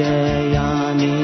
यानि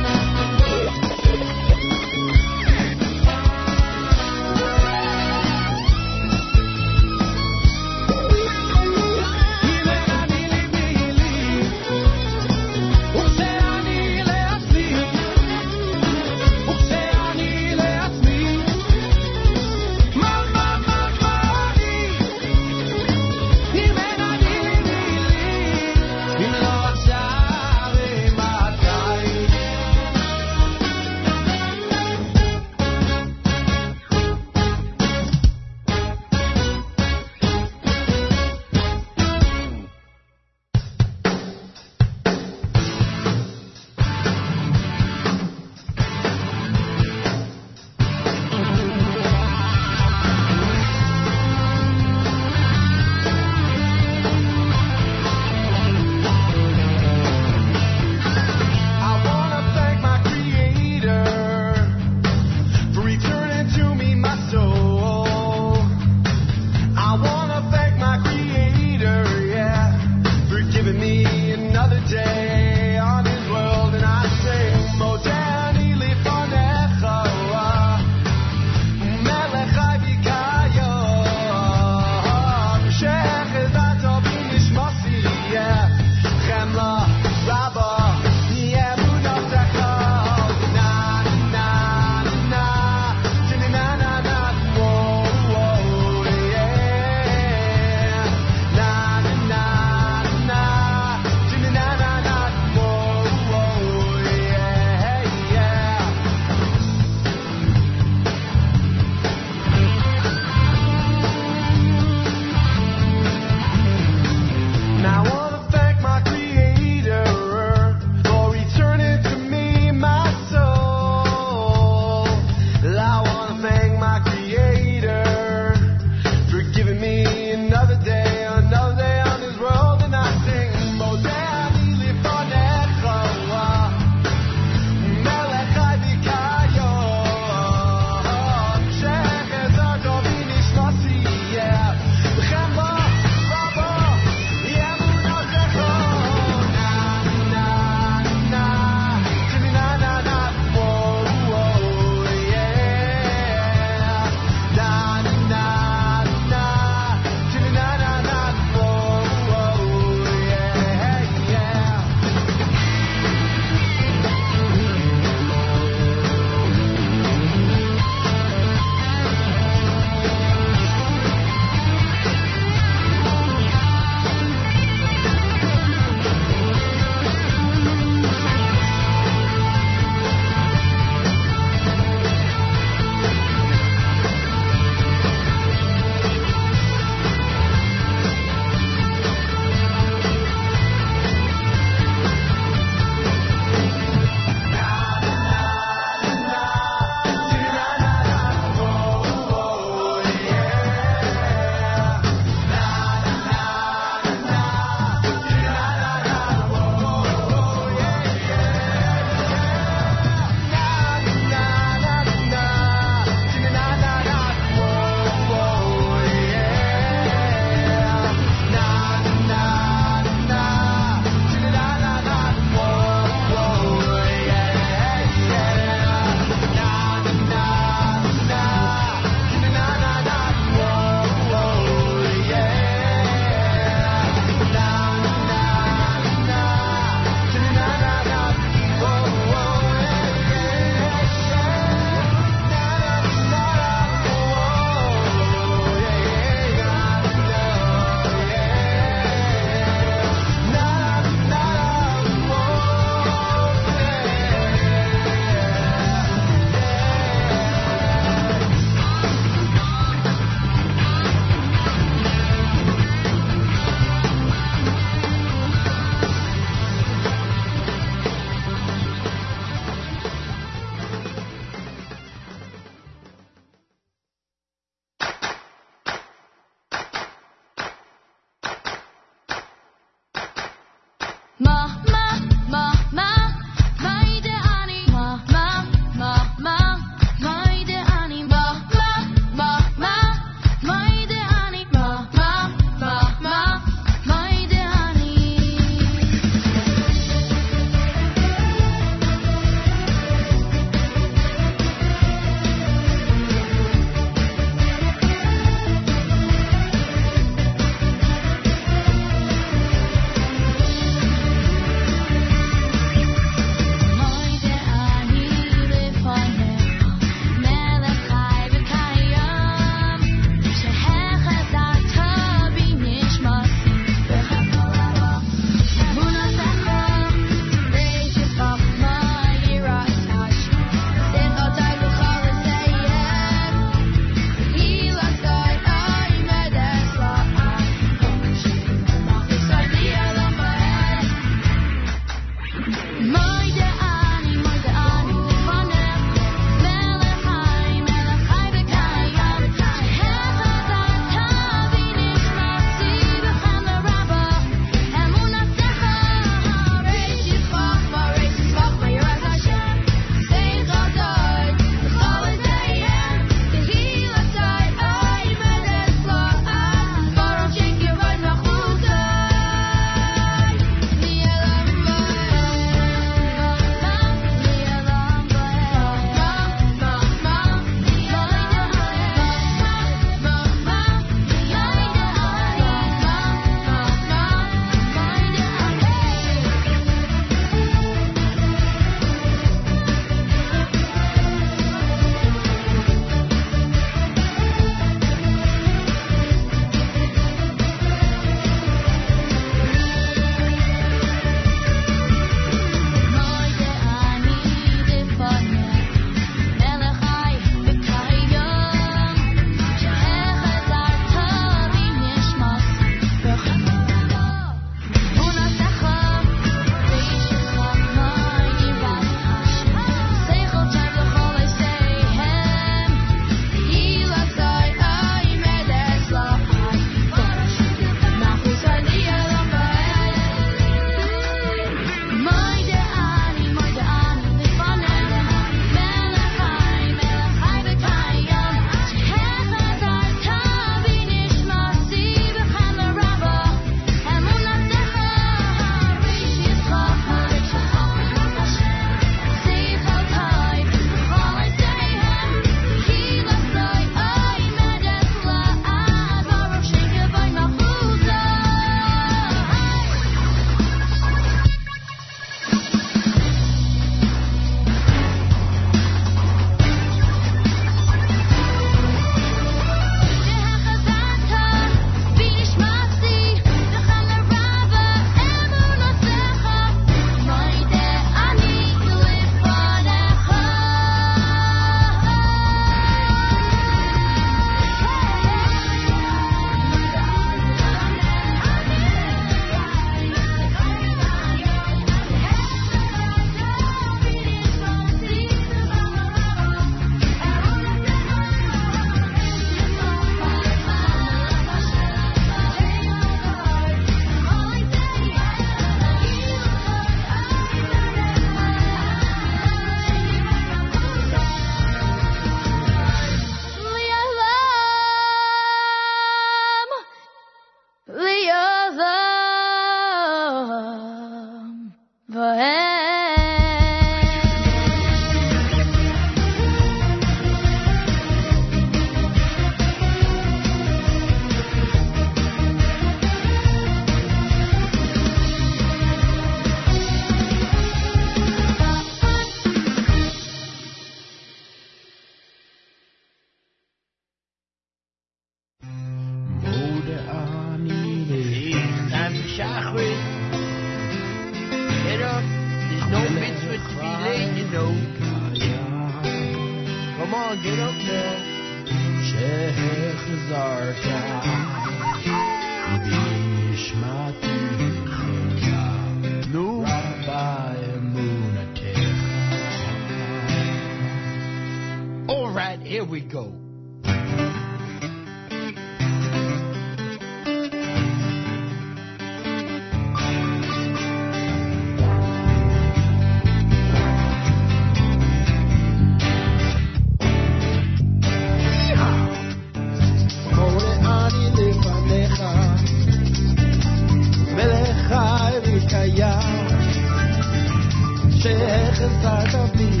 שהחזרת בי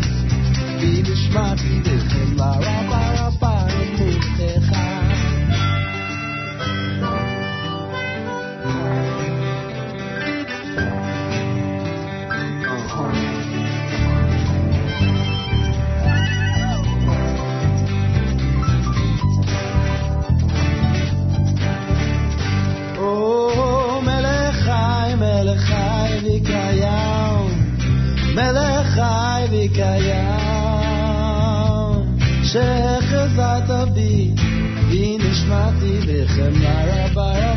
בי נשמעתי בחמלה רבה רבה אמונתך שהחזרת בי, בי נשמעתי בחמלה רבה רבה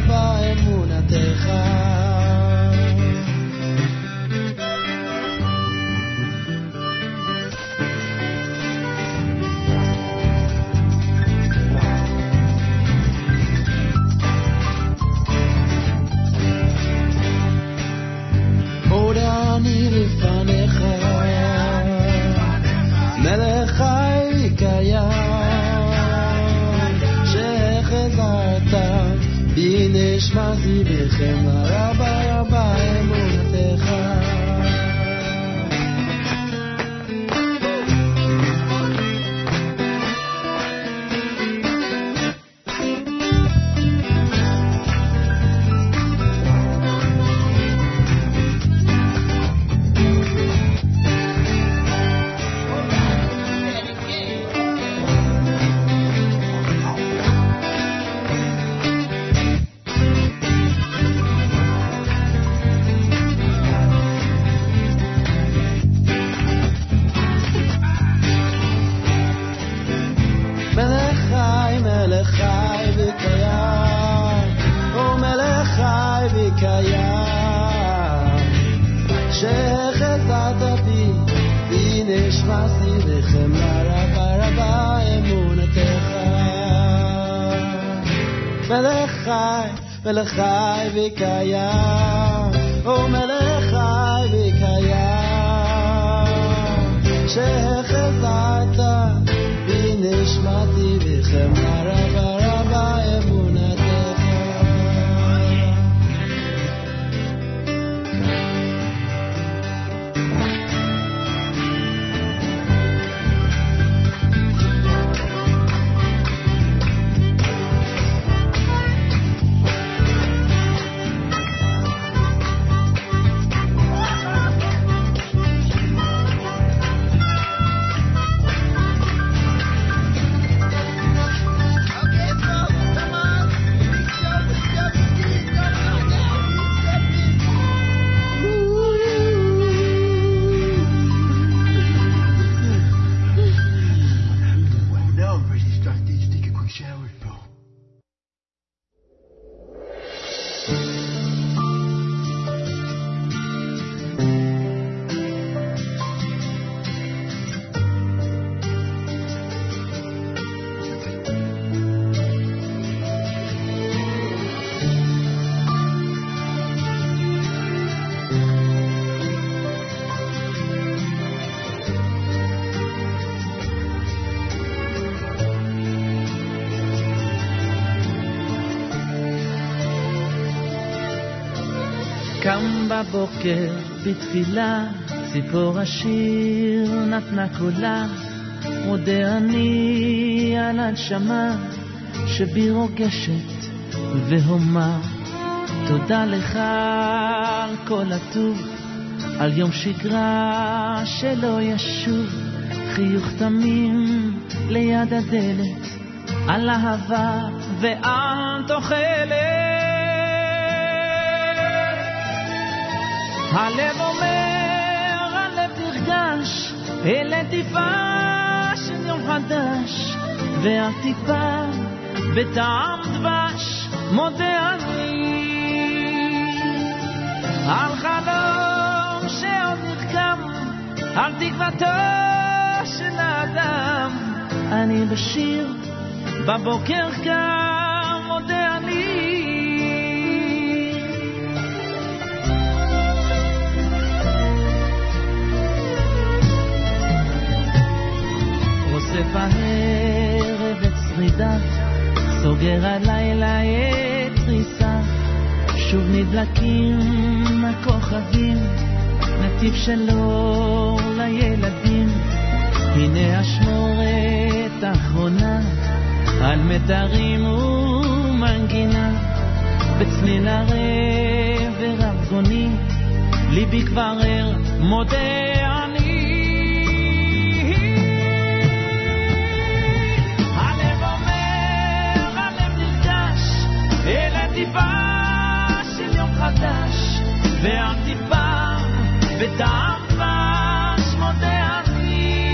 בבוקר בתפילה, ציפור השיר נתנה קולה, מודה אני על הנשמה שבי רוגשת והומה. תודה לך על כל הטוב, על יום שגרה שלא ישוב, חיוך תמים ליד הדלת, על אהבה ועל תוחלת. הלב אומר, הלב נרגש, אלה טיפה של יום חדש, והטיפה בטעם דבש, מודה אני. על חלום שעוד נרקם, על תקוותו של האדם, אני בשיר, בבוקר קם, נושף הערב את שרידה, סוגר הלילה את תריסה. שוב נדלקים הכוכבים, נתיב של אור לילדים. הנה אשמורת אחרונה, על מיתרים ומנגינה. בצליל הרב ורב ליבי כבר ער מודה טיפה של יום חדש, ועם טיפה וטעם בשמות העמים.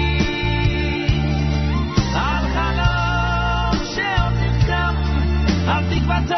על חלום שעוד נרקם, על תקוות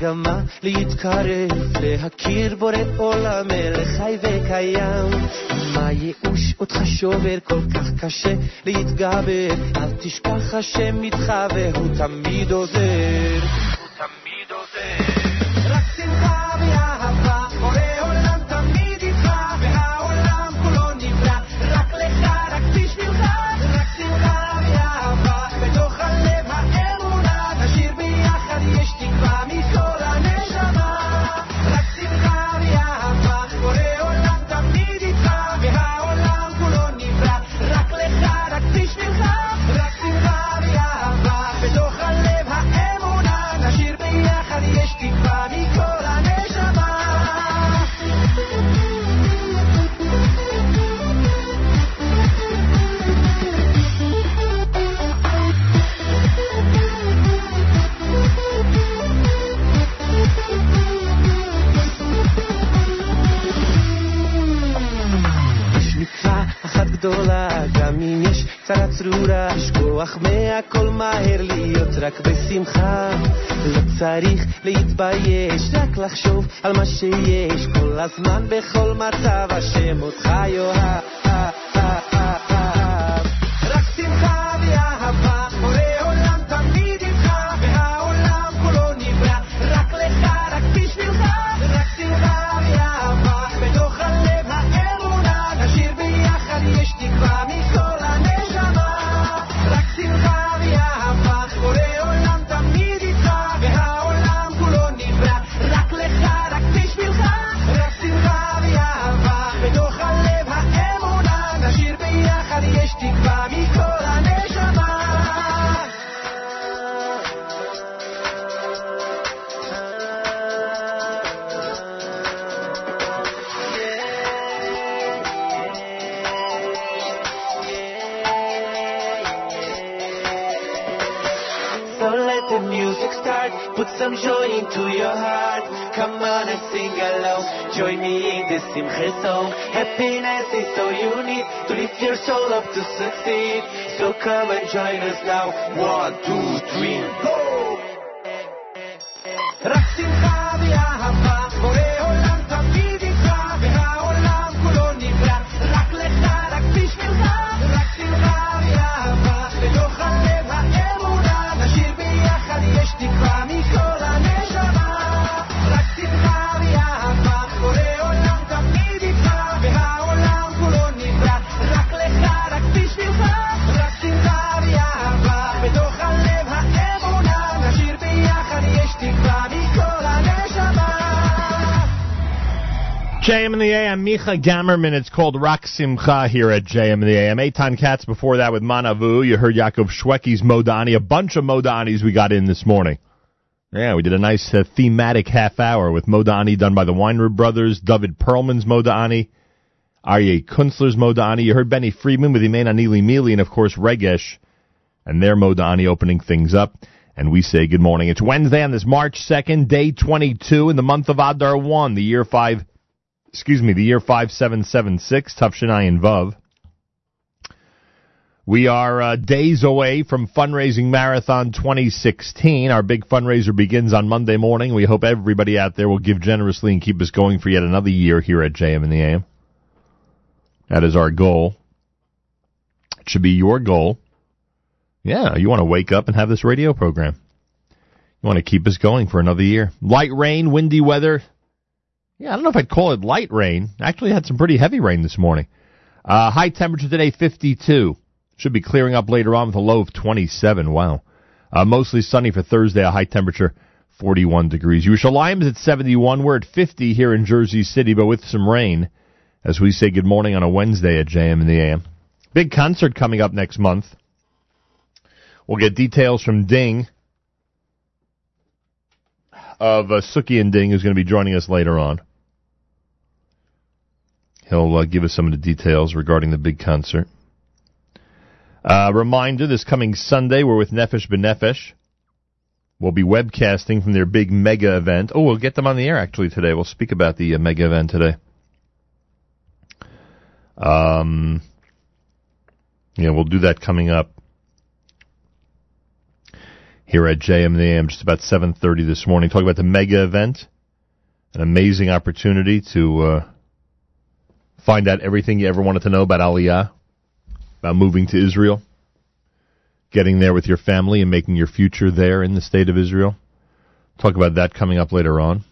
מגמה להתקרב, להכיר בורא עולם, אל חי וקיים. מה ייאוש אותך שובר כל כך קשה להתגבר, אל תשכח השם איתך והוא תמיד עוזר. צריך להתבייש, רק לחשוב על מה שיש כל הזמן, בכל מצב, השם אותך יאהב. Join us now. One, two, AM, Micha Gamerman. It's called Rak Simcha here at JM the AM. Eitan Katz before that with Manavu. You heard Yaakov Shwecki's Modani. A bunch of Modanis we got in this morning. Yeah, we did a nice uh, thematic half hour with Modani done by the Weinrib brothers, David Perlman's Modani, Aryeh Kunstler's Modani. You heard Benny Friedman with Imen Anili Mili, and of course Regesh and their Modani opening things up. And we say good morning. It's Wednesday on this March 2nd, day 22 in the month of Adar 1, the year 5, excuse me, the year 5776, Tufshinai Vav. We are uh, days away from Fundraising Marathon 2016. Our big fundraiser begins on Monday morning. We hope everybody out there will give generously and keep us going for yet another year here at JM and the AM. That is our goal. It should be your goal. Yeah, you want to wake up and have this radio program. You want to keep us going for another year. Light rain, windy weather. Yeah, I don't know if I'd call it light rain. Actually, had some pretty heavy rain this morning. Uh, high temperature today, 52. Should be clearing up later on with a low of 27. Wow. Uh, mostly sunny for Thursday, a high temperature 41 degrees. Yerushalayim is at 71. We're at 50 here in Jersey City, but with some rain as we say good morning on a Wednesday at JM in the AM. Big concert coming up next month. We'll get details from Ding of uh, Suki and Ding, who's going to be joining us later on. He'll uh, give us some of the details regarding the big concert. Uh, reminder, this coming Sunday, we're with Nefesh B'Nefesh. We'll be webcasting from their big mega event. Oh, we'll get them on the air actually today. We'll speak about the uh, mega event today. Um, yeah, we'll do that coming up here at JM the AM just about 7.30 this morning. Talk about the mega event. An amazing opportunity to uh, find out everything you ever wanted to know about Aliyah, about moving to Israel, getting there with your family and making your future there in the state of Israel. Talk about that coming up later on.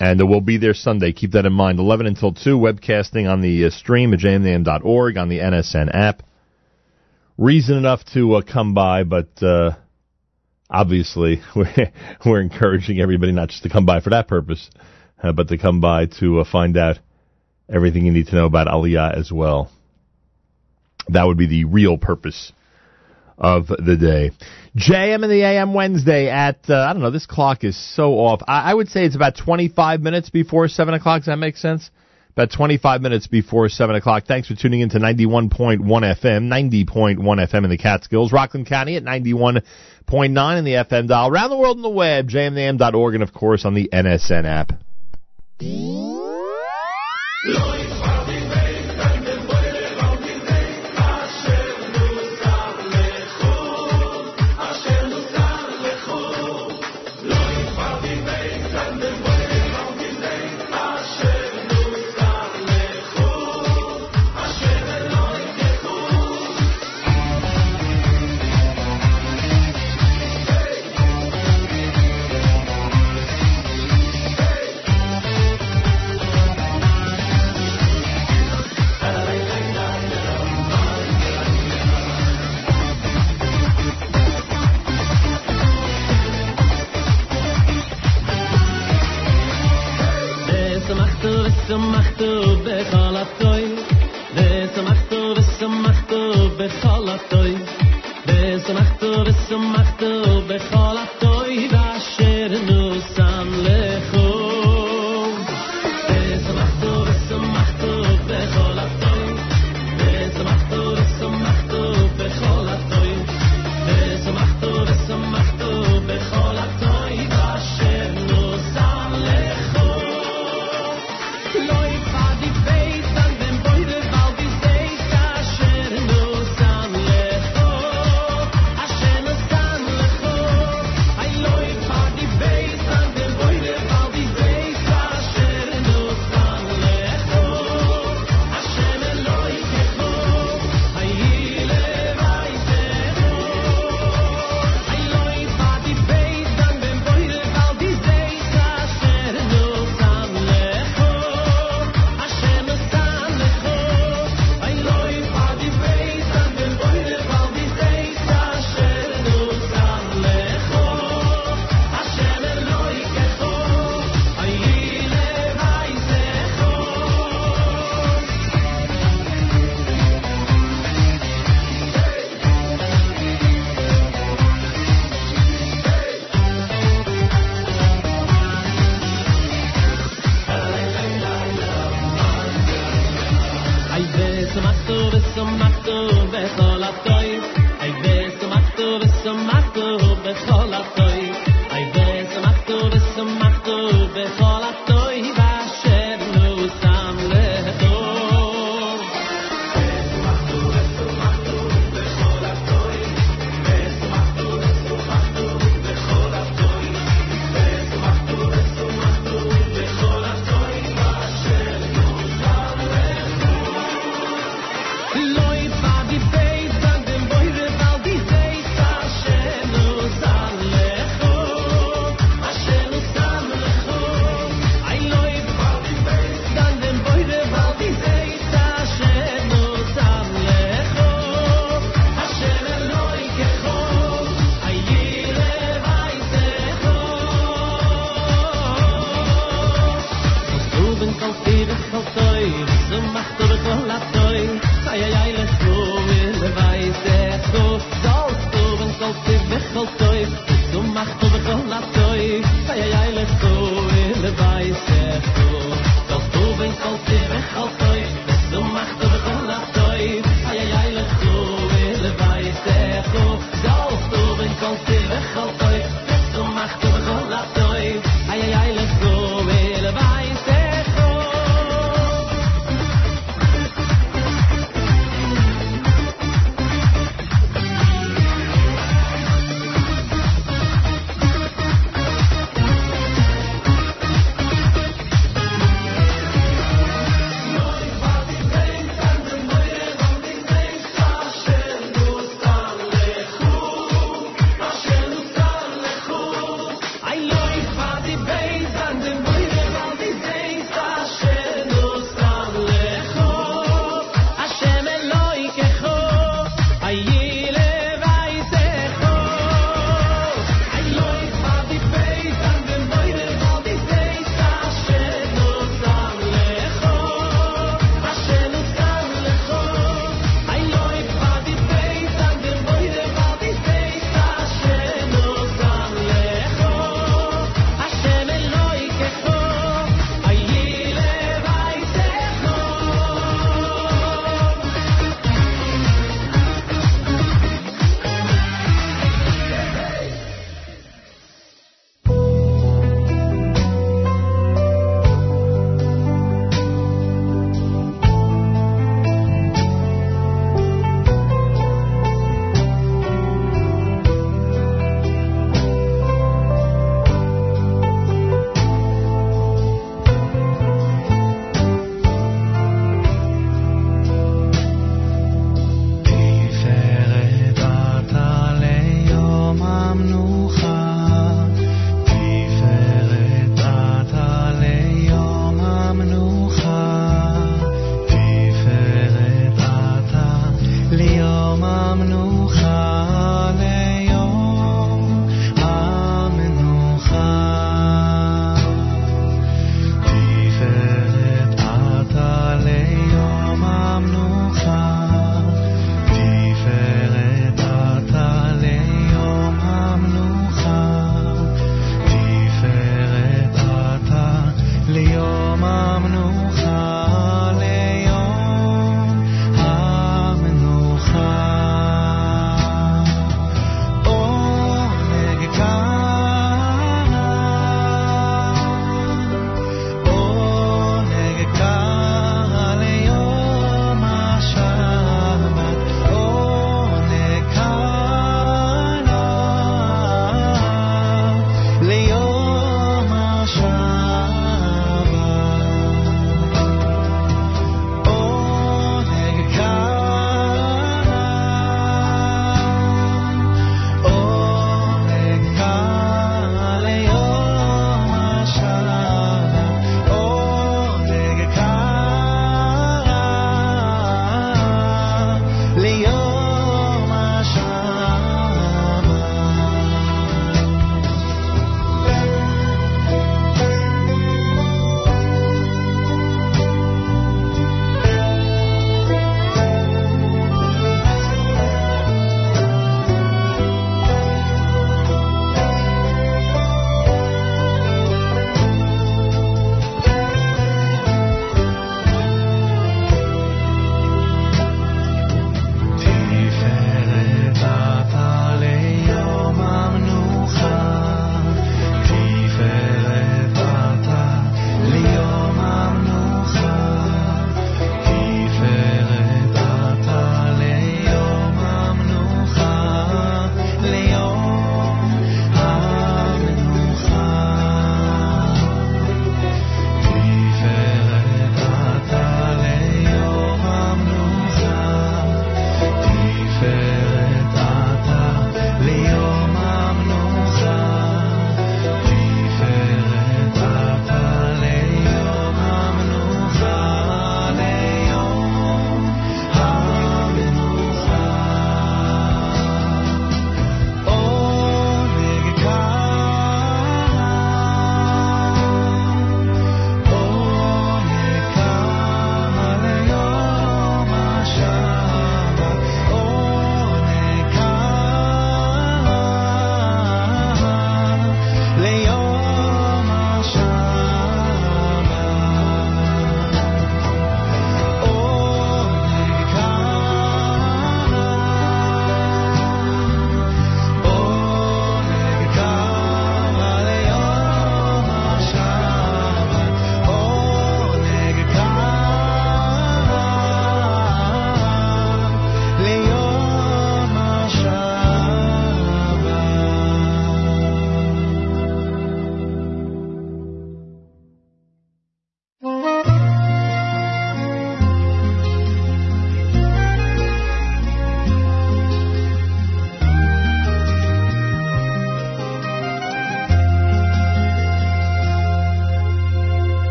And we'll be there Sunday. Keep that in mind. 11 until 2, webcasting on the uh, stream at jmnam.org, on the NSN app. Reason enough to uh, come by, but uh, obviously we're, we're encouraging everybody not just to come by for that purpose, uh, but to come by to uh, find out everything you need to know about Aliyah as well. That would be the real purpose of the day. JM and the AM Wednesday at, uh, I don't know, this clock is so off. I, I would say it's about 25 minutes before 7 o'clock. Does that make sense? About 25 minutes before 7 o'clock. Thanks for tuning in to 91.1 FM, 90.1 FM in the Catskills, Rockland County at 91.9 in the FM dial, around the world on the web, jmnam.org, and of course on the NSN app. Lloyd. ושמחתו בכל הטוב ושמחתו ושמחתו בכל הטוב ושמחתו ושמחתו בכל הטוב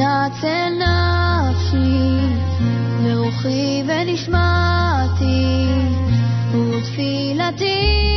תנצל נפשי ונשמעתי ותפילתי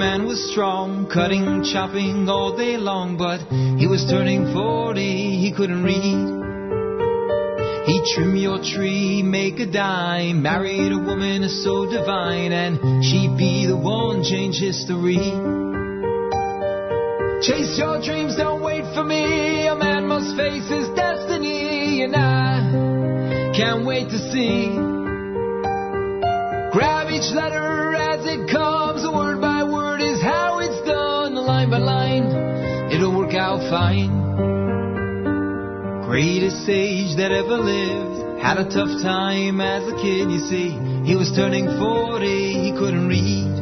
man was strong, cutting, chopping all day long, but he was turning 40, he couldn't read. He'd trim your tree, make a dime, married a woman so divine, and she'd be the one change history. Chase your dreams, don't wait for me. A man must face his destiny, and I can't wait to see. Grab each letter Greatest sage that ever lived had a tough time as a kid, you see. He was turning 40, he couldn't read.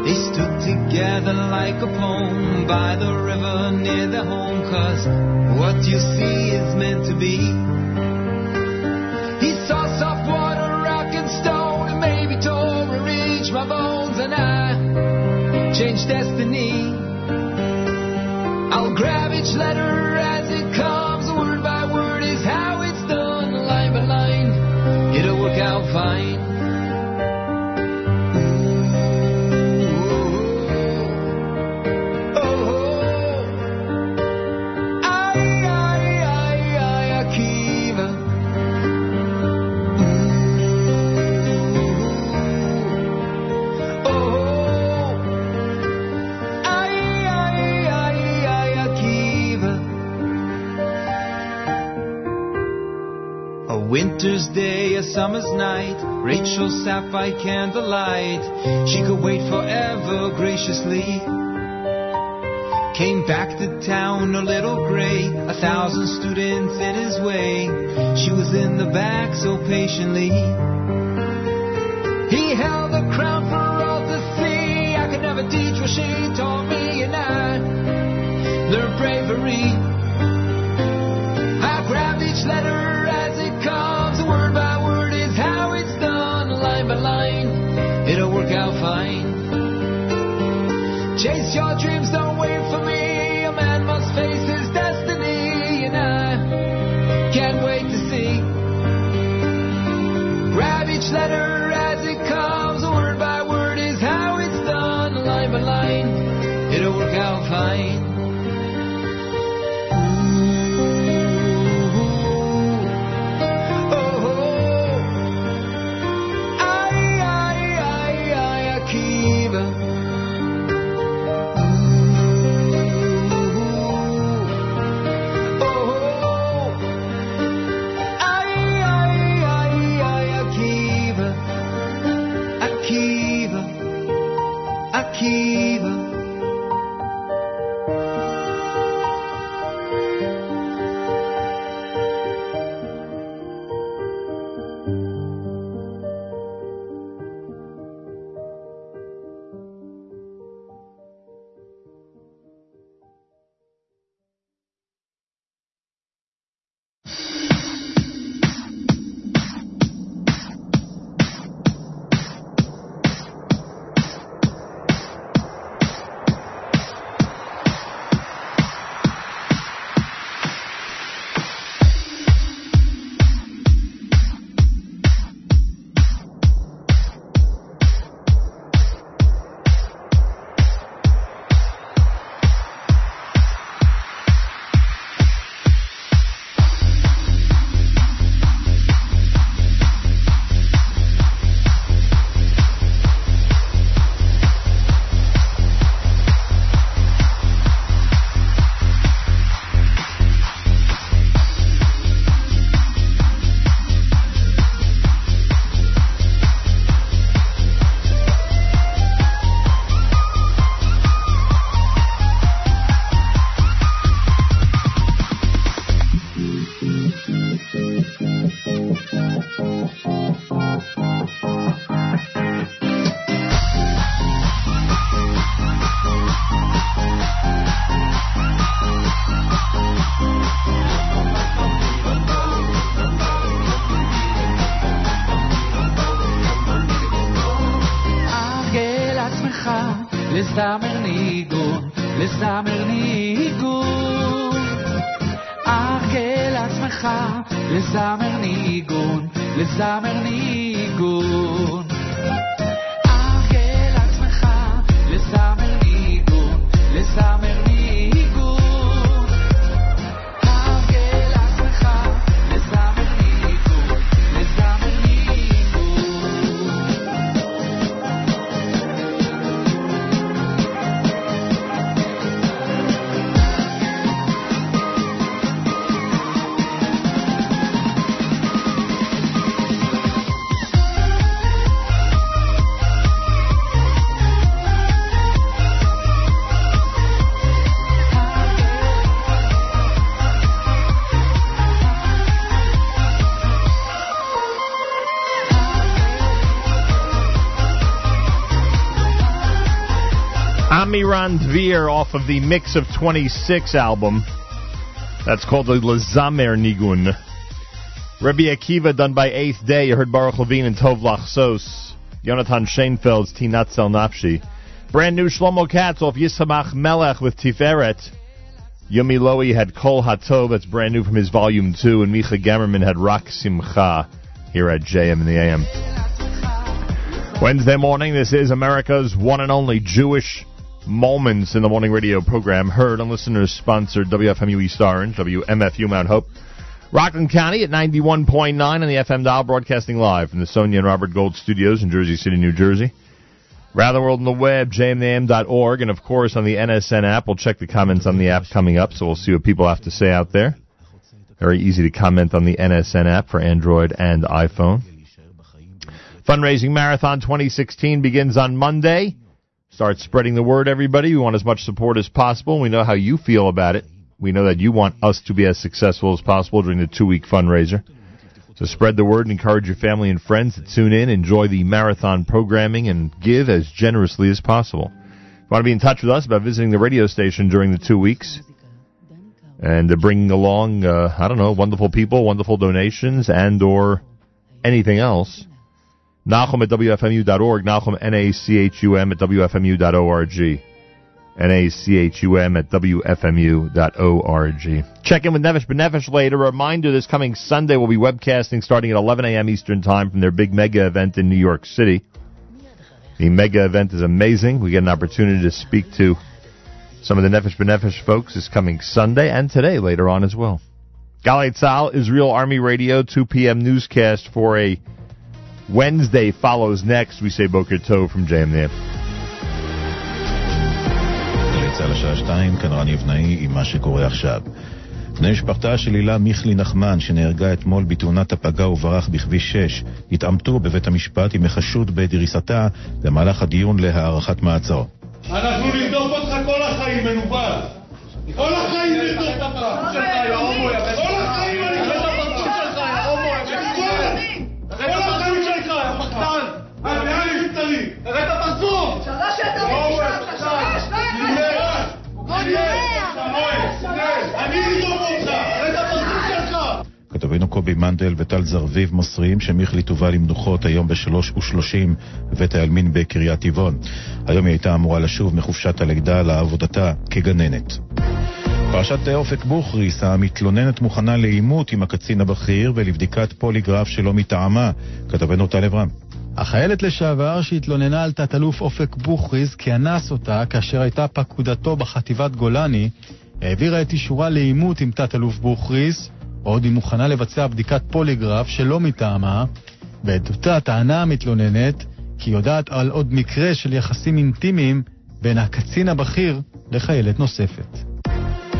They stood together like a poem by the river near their home, cause what you see is meant to be. He saw soft water, rock and stone, and maybe tore or reach my bones, and I changed destiny. I'll grab each letter summer's night, Rachel sat by candlelight. She could wait forever graciously. Came back to town a little gray, a thousand students in his way. She was in the back so patiently. He held the crown for all to see. I could never teach what she taught me, and I learned bravery. Amiran Dvir off of the Mix of 26 album. That's called the Lazamer Nigun. Rebbe Akiva done by Eighth Day. You heard Baruch Levine and Tov Lachsos. Jonathan Shanefeld's Tinat Sel Nafshi. Brand new Shlomo Katz off Yisamach Melech with Tiferet. Yumi Lowy had Kol Hatov. That's brand new from his volume 2. And Micha Gamerman had Rak Simcha here at JM in the AM. Wednesday morning, this is America's one and only Jewish Moments in the Morning Radio program, heard on listeners sponsored WFMU East Orange, WMFU Mount Hope, Rockland County at 91.9 on the FM dial, broadcasting live from the Sonia and Robert Gold studios in Jersey City, New Jersey. Rather World on the web, jmnam.org, and of course on the NSN app. We'll check the comments on the app coming up, so we'll see what people have to say out there. Very easy to comment on the NSN app for Android and iPhone. Fundraising Marathon 2016 begins on Monday. Start spreading the word, everybody. We want as much support as possible. We know how you feel about it. We know that you want us to be as successful as possible during the two week fundraiser. So spread the word and encourage your family and friends to tune in, enjoy the marathon programming, and give as generously as possible. If you want to be in touch with us about visiting the radio station during the two weeks and bringing along, uh, I don't know, wonderful people, wonderful donations, and or anything else, Nachum at WFMU.org, Nachum, N-A-C-H-U-M at WFMU.org. N-A-C-H-U-M at WFMU.org. Check in with Nefesh B'Nefesh later. A reminder, this coming Sunday we'll be webcasting starting at 11 a.m. Eastern Time from their big mega event in New York City. The mega event is amazing. We get an opportunity to speak to some of the Nefesh B'Nefesh folks this coming Sunday and today later on as well. Galei Tzal, Israel Army Radio, 2 p.m. newscast for a Wednesday follows next. We say Boker Tov from JM the AM. גלי צה"ל השעה שתיים, כאן רן יבנאי עם מה שקורה עכשיו. בני משפחתה של הילה מיכלי נחמן, שנהרגה אתמול בתאונת הפגה וברח בכביש 6, התעמתו בבית המשפט עם החשוד בדריסתה במהלך הדיון להארכת מעצרו. אנחנו נרדוף אותך כל החיים, מנוול. כל החיים נרדוף אותך. קובי מנדל וטל זרביב מוסרים שמיכלי תובא למנוחות היום בשלוש ושלושים בבית העלמין בקריית טבעון. היום היא הייתה אמורה לשוב מחופשת הלידה לעבודתה כגננת. פרשת אופק בוכריס, המתלוננת מוכנה לעימות עם הקצין הבכיר ולבדיקת פוליגרף שלא מטעמה. כתבנו טל אברהם. החיילת לשעבר שהתלוננה על תת-אלוף אופק בוכריס כי אנס אותה כאשר הייתה פקודתו בחטיבת גולני, העבירה את אישורה לעימות עם תת-אלוף בוכריס, עוד היא מוכנה לבצע בדיקת פוליגרף שלא מטעמה, בעדותה טענה המתלוננת כי היא יודעת על עוד מקרה של יחסים אינטימיים בין הקצין הבכיר לחיילת נוספת.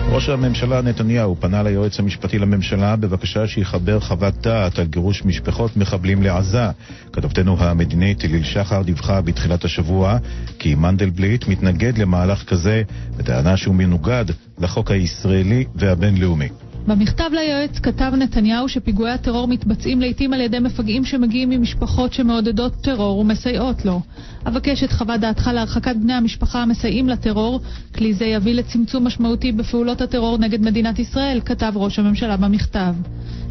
ראש הממשלה נתניהו פנה ליועץ המשפטי לממשלה בבקשה שיחבר חוות דעת על גירוש משפחות מחבלים לעזה. כתבתנו המדינית אליל שחר דיווחה בתחילת השבוע כי מנדלבליט מתנגד למהלך כזה בטענה שהוא מנוגד לחוק הישראלי והבינלאומי. במכתב ליועץ כתב נתניהו שפיגועי הטרור מתבצעים לעיתים על ידי מפגעים שמגיעים ממשפחות שמעודדות טרור ומסייעות לו. אבקש את חוות דעתך להרחקת בני המשפחה המסייעים לטרור, כלי זה יביא לצמצום משמעותי בפעולות הטרור נגד מדינת ישראל, כתב ראש הממשלה במכתב.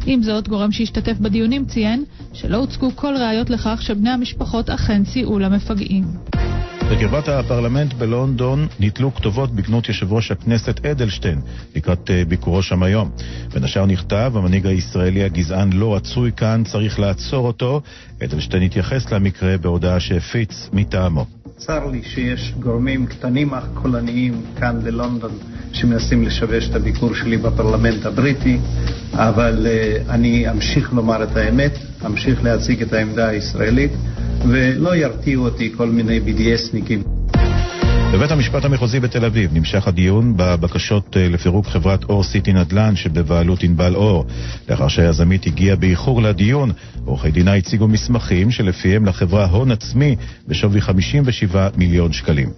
עם זאת, גורם שהשתתף בדיונים ציין שלא הוצגו כל ראיות לכך שבני המשפחות אכן סייעו למפגעים. בקרבת הפרלמנט בלונדון נתלו כתובות בגנות יושב ראש הכנסת אדלשטיין לקראת אה, ביקורו שם היום. בין השאר נכתב, המנהיג הישראלי הגזען לא רצוי כאן, צריך לעצור אותו. אדלשטיין התייחס למקרה בהודעה שהפיץ מטעמו. צר לי שיש גורמים קטנים אך קולניים כאן בלונדון שמנסים לשבש את הביקור שלי בפרלמנט הבריטי, אבל uh, אני אמשיך לומר את האמת, אמשיך להציג את העמדה הישראלית, ולא ירתיעו אותי כל מיני BDSניקים. בבית המשפט המחוזי בתל אביב נמשך הדיון בבקשות אה, לפירוק חברת אור סיטי נדל"ן שבבעלות ענבל אור. לאחר שהיזמית הגיעה באיחור לדיון, עורכי דינה הציגו מסמכים שלפיהם לחברה הון עצמי בשווי 57 מיליון שקלים.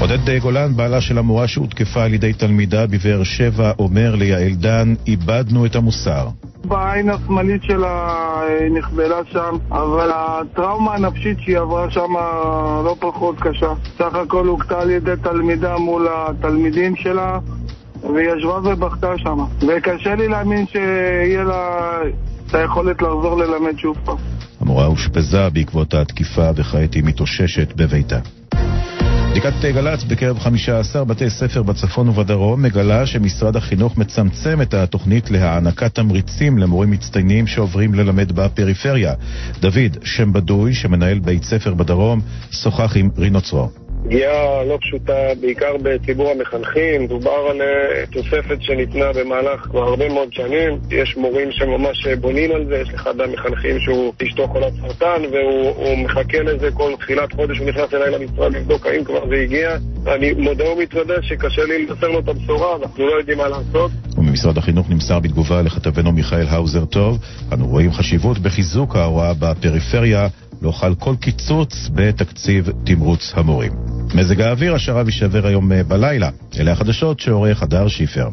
עודד גולן, בעלה של המורה שהותקפה על ידי תלמידה בבאר שבע, אומר ליעל דן, איבדנו את המוסר. בעין השמאלית שלה נכבלה שם, אבל הטראומה הנפשית שהיא עברה שם לא פחות קשה. סך הכל הוכתה על ידי תלמידה מול התלמידים שלה, והיא ישבה ובכתה שם. וקשה לי להאמין שיהיה לה את היכולת לחזור ללמד שוב פעם. המורה אושפזה בעקבות התקיפה וכעת היא מתאוששת בביתה. בדיקת גל"צ בקרב 15 בתי ספר בצפון ובדרום מגלה שמשרד החינוך מצמצם את התוכנית להענקת תמריצים למורים מצטיינים שעוברים ללמד בפריפריה. דוד, שם בדוי, שמנהל בית ספר בדרום, שוחח עם רינו צרור. פגיעה לא פשוטה, בעיקר בציבור המחנכים. דובר על אה, תוספת שניתנה במהלך כבר הרבה מאוד שנים. יש מורים שממש בונים על זה, יש אחד המחנכים שהוא אשתו חולת סרטן, והוא מחכה לזה כל תחילת חודש, הוא נכנס אליי למשרד לבדוק האם כבר זה הגיע. אני מודה ומתוודה שקשה לי לבשר לו את הבשורה, אנחנו לא יודעים מה לעשות. וממשרד החינוך נמסר בתגובה לכתבנו מיכאל האוזר טוב, אנו רואים חשיבות בחיזוק ההוראה בפריפריה, לא חל כל קיצוץ בתקציב תמרוץ המורים. מזג האוויר השרב יישבר היום אה, בלילה. אלה החדשות שעורך הדר שיפר.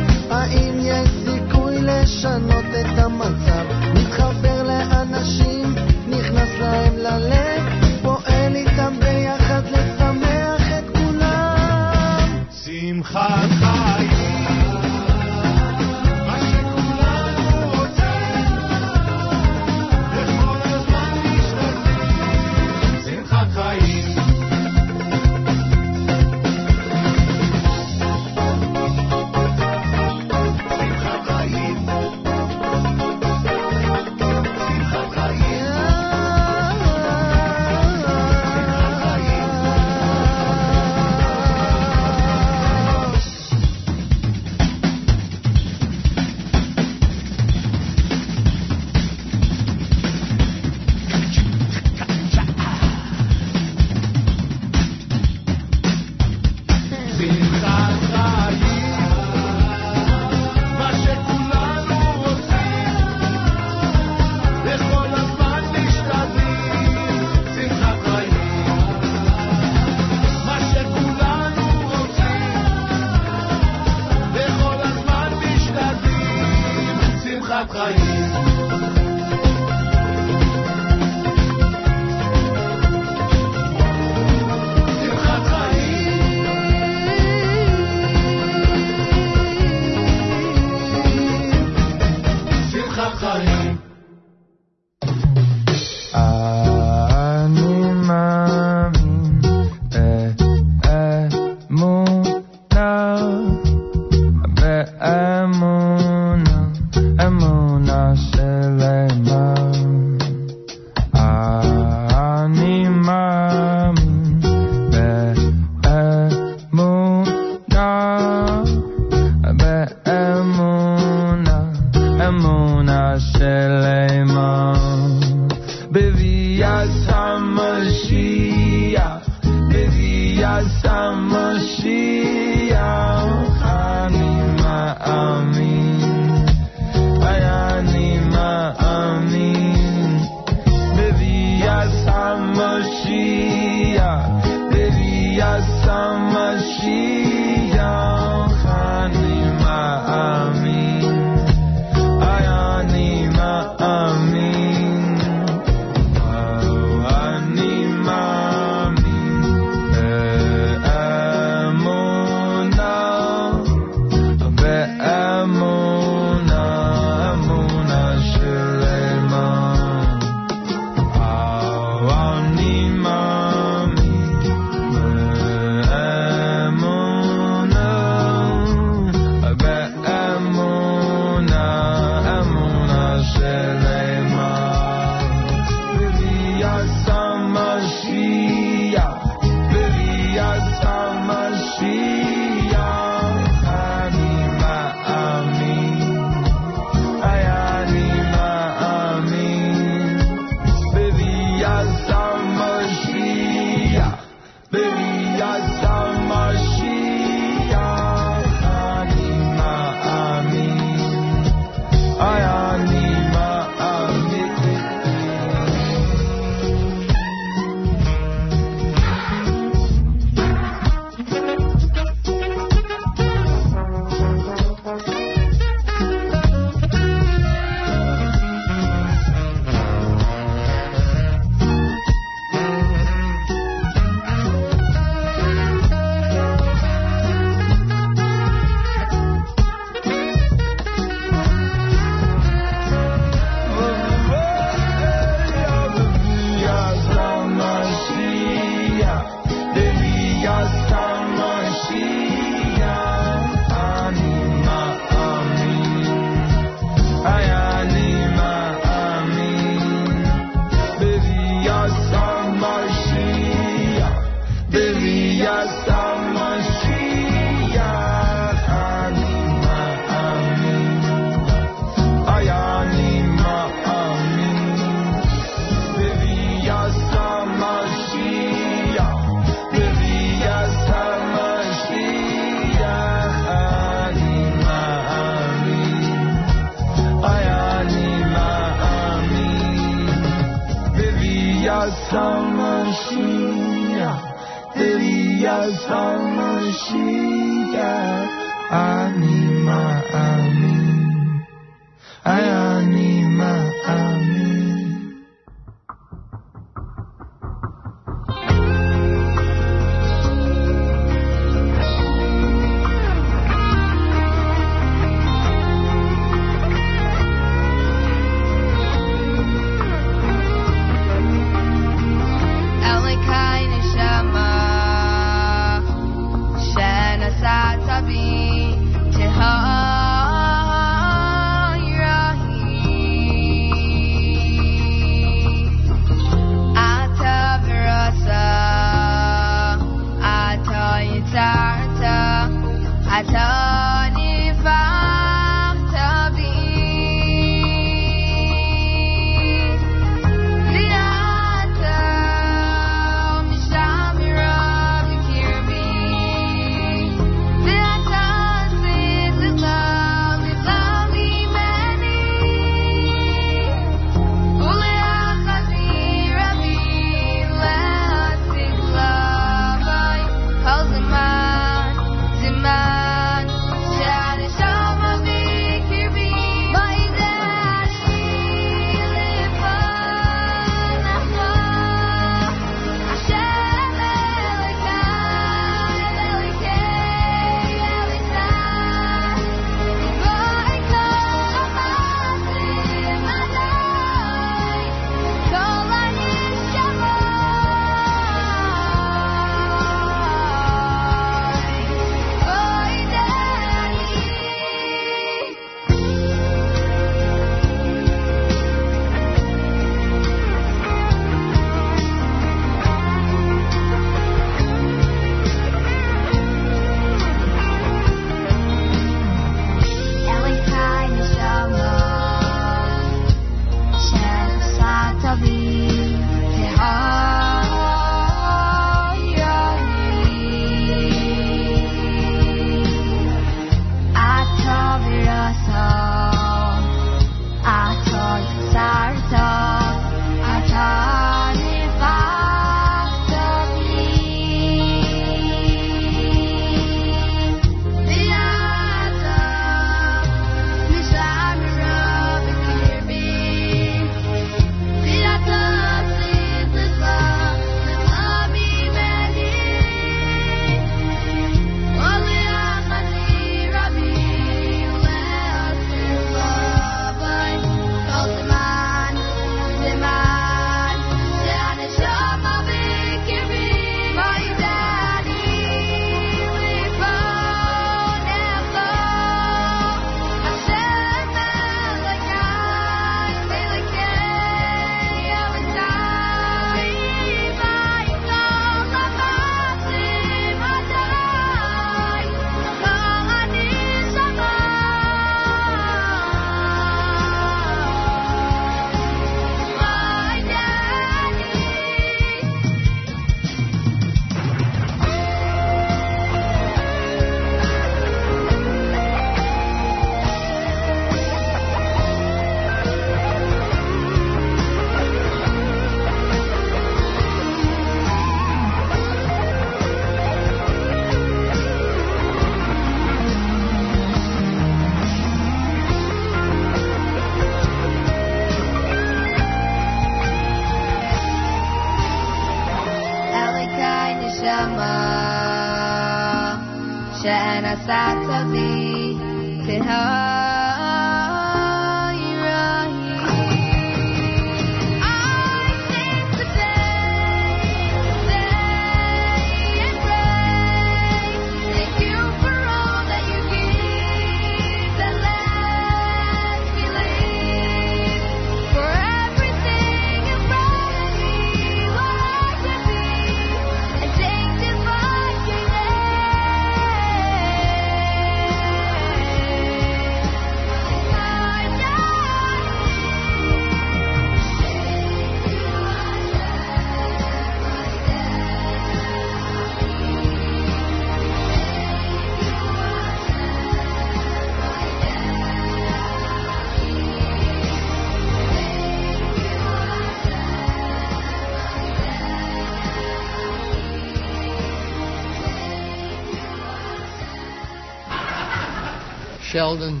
Sheldon,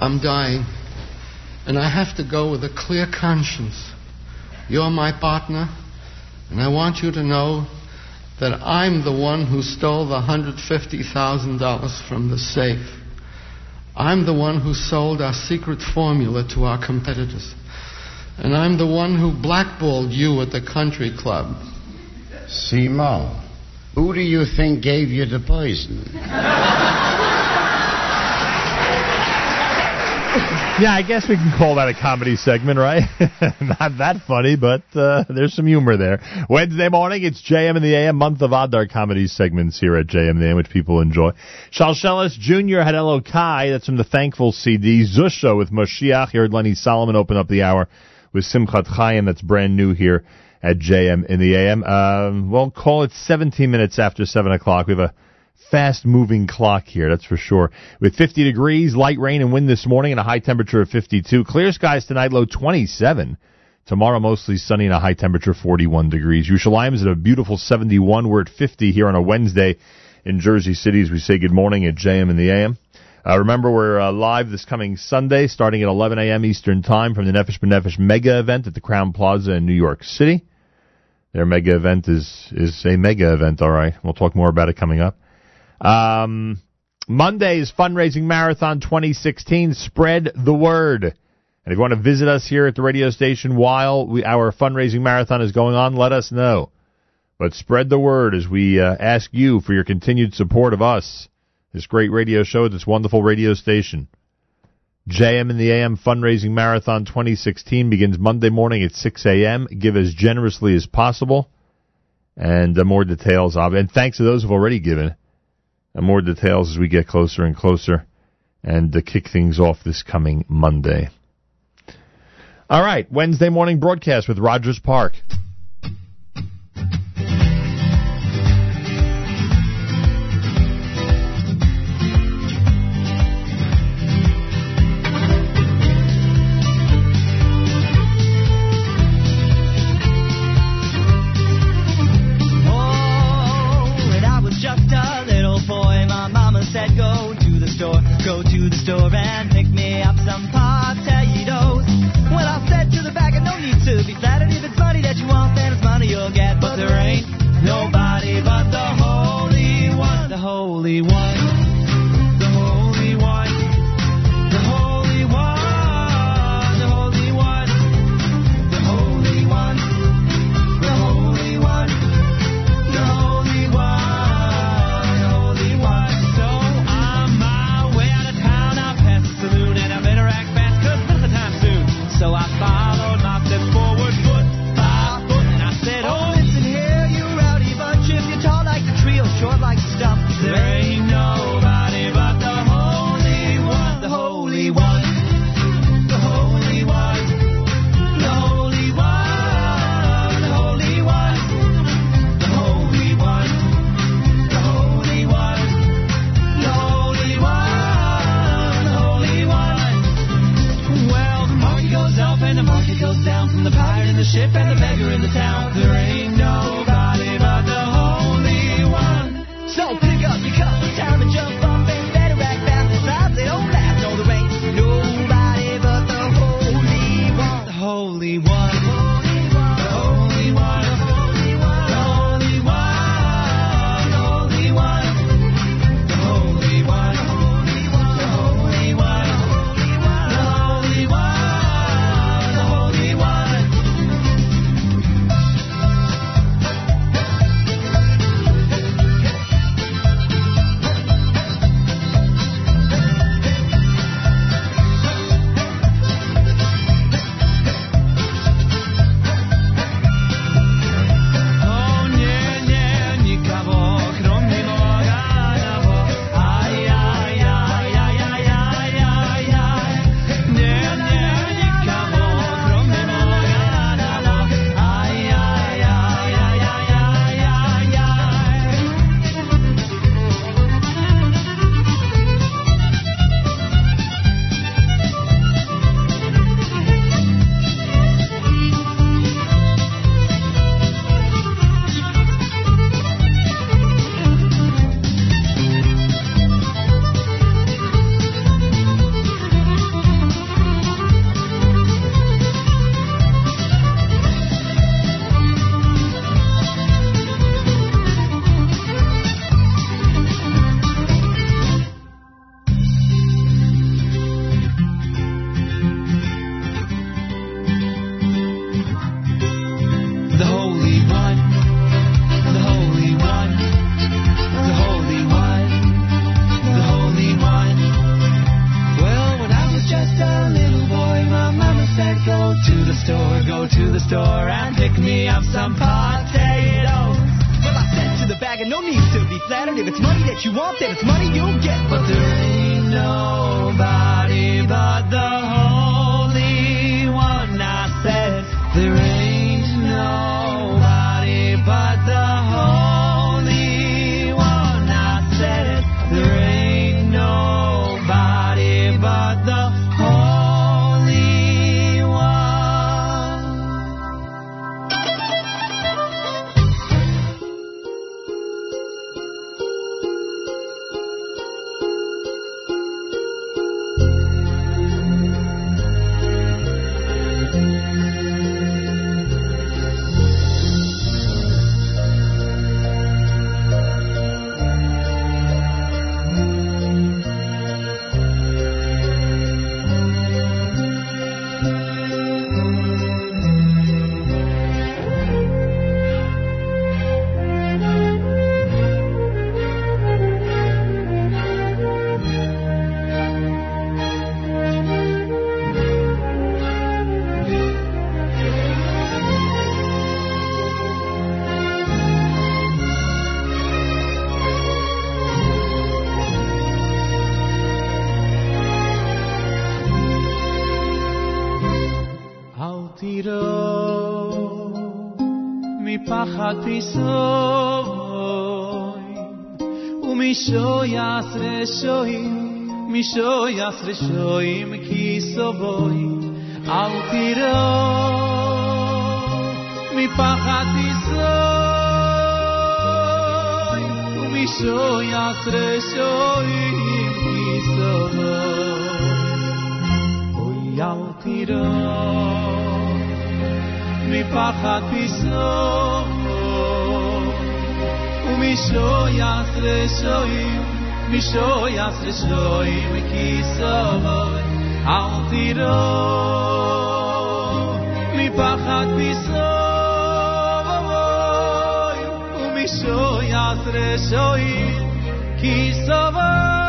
I'm dying, and I have to go with a clear conscience. You're my partner, and I want you to know that I'm the one who stole the $150,000 from the safe. I'm the one who sold our secret formula to our competitors. And I'm the one who blackballed you at the country club. Simo, who do you think gave you the poison? Yeah, I guess we can call that a comedy segment, right? Not that funny, but uh, there's some humor there. Wednesday morning, it's JM in the AM, month of Adar comedy segments here at JM in the AM, which people enjoy. Shalsheles Jr. had Elokai, that's from the Thankful CD. Zusha with Moshiach. You heard Lenny Solomon open up the hour with Simchat Chaim, that's brand new here at JM in the AM. Um, well, call it 17 minutes after 7 o'clock. We have a fast moving clock here, that's for sure. With 50 degrees, light rain and wind this morning, and a high temperature of 52. Clear skies tonight, low 27. Tomorrow, mostly sunny and a high temperature 41 degrees. Yerushalayim is at a beautiful 71. We're at 50 here on a Wednesday in Jersey City as we say good morning at JM in the AM. Uh, remember, we're uh, live this coming Sunday, starting at 11 a.m. Eastern Time from the Nefesh B'Nefesh mega event at the Crowne Plaza in New York City. Their mega event is is a mega event, all right. We'll talk more about it coming up. Um, Monday's fundraising marathon 2016. Spread the word. And if you want to visit us here at the radio station while we, our fundraising marathon is going on, let us know. But spread the word as we uh, ask you for your continued support of us, this great radio show, this wonderful radio station. JM in the AM fundraising marathon 2016 begins Monday morning at 6 a.m. Give as generously as possible. And uh, more details of And thanks to those who've already given. And more details as we get closer and closer and to kick things off this coming Monday. All right, Wednesday morning broadcast with Rogers Park. yas re shoyim mi shoyas re shoyim ki soboy al tiro mi pachat izoy u mi shoyas re shoyim ki soboy oy al tiro mi pachat izoy mi shoyas תיראו מפחד פיסו ומשויס רשועים משויס רשועים כיסוי אל תיראו מפחד פיסו ומשויס רשועים כיסוי אל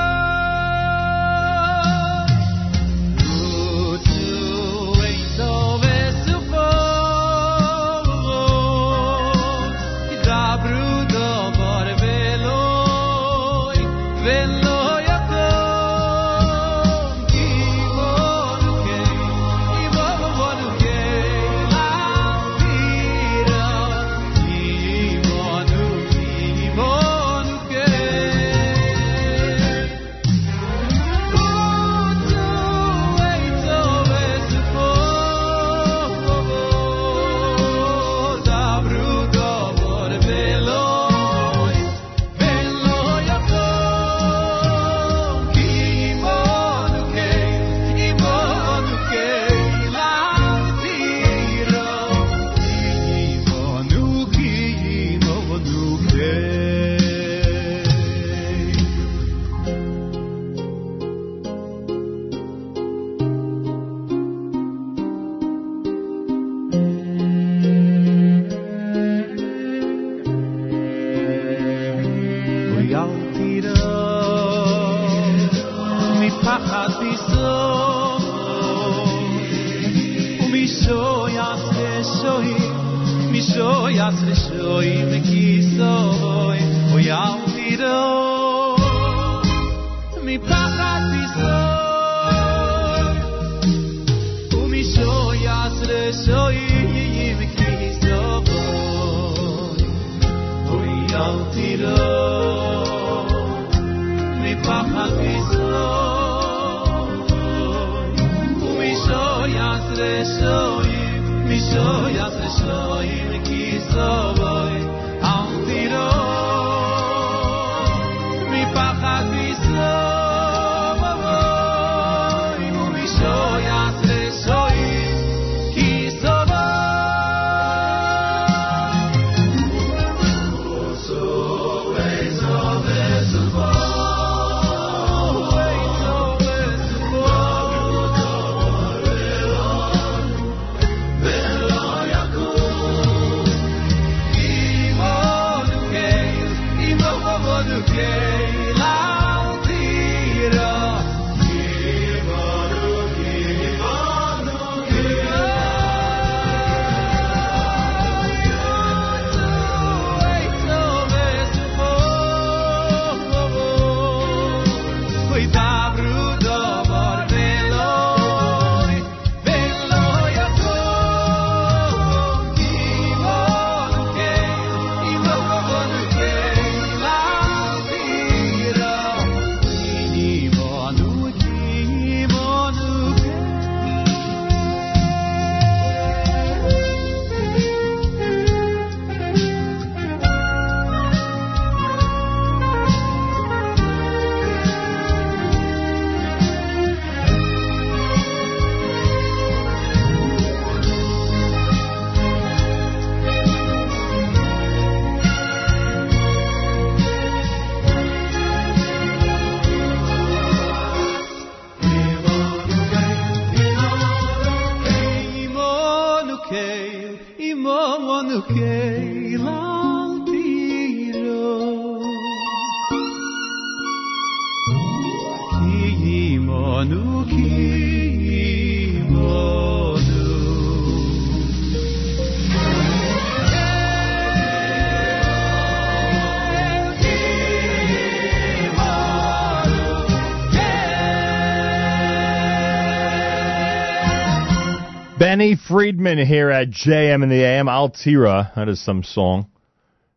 Benny Friedman here at JM in the AM. Altira, that is some song.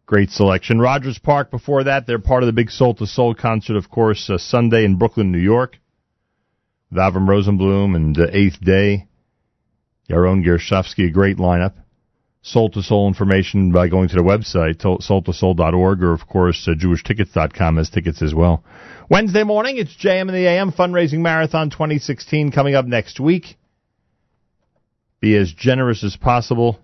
Great selection. Rogers Park before that, they're part of the big Soul to Soul concert, of course, uh, Sunday in Brooklyn, New York. With Rosenblum and uh, Eighth Day. Yaron Gershovsky, a great lineup. Soul to Soul information by going to the website, to- soultosoul.org, or of course, uh, jewishtickets.com has tickets as well. Wednesday morning, it's JM in the AM Fundraising Marathon 2016 coming up next week. Be as generous as possible.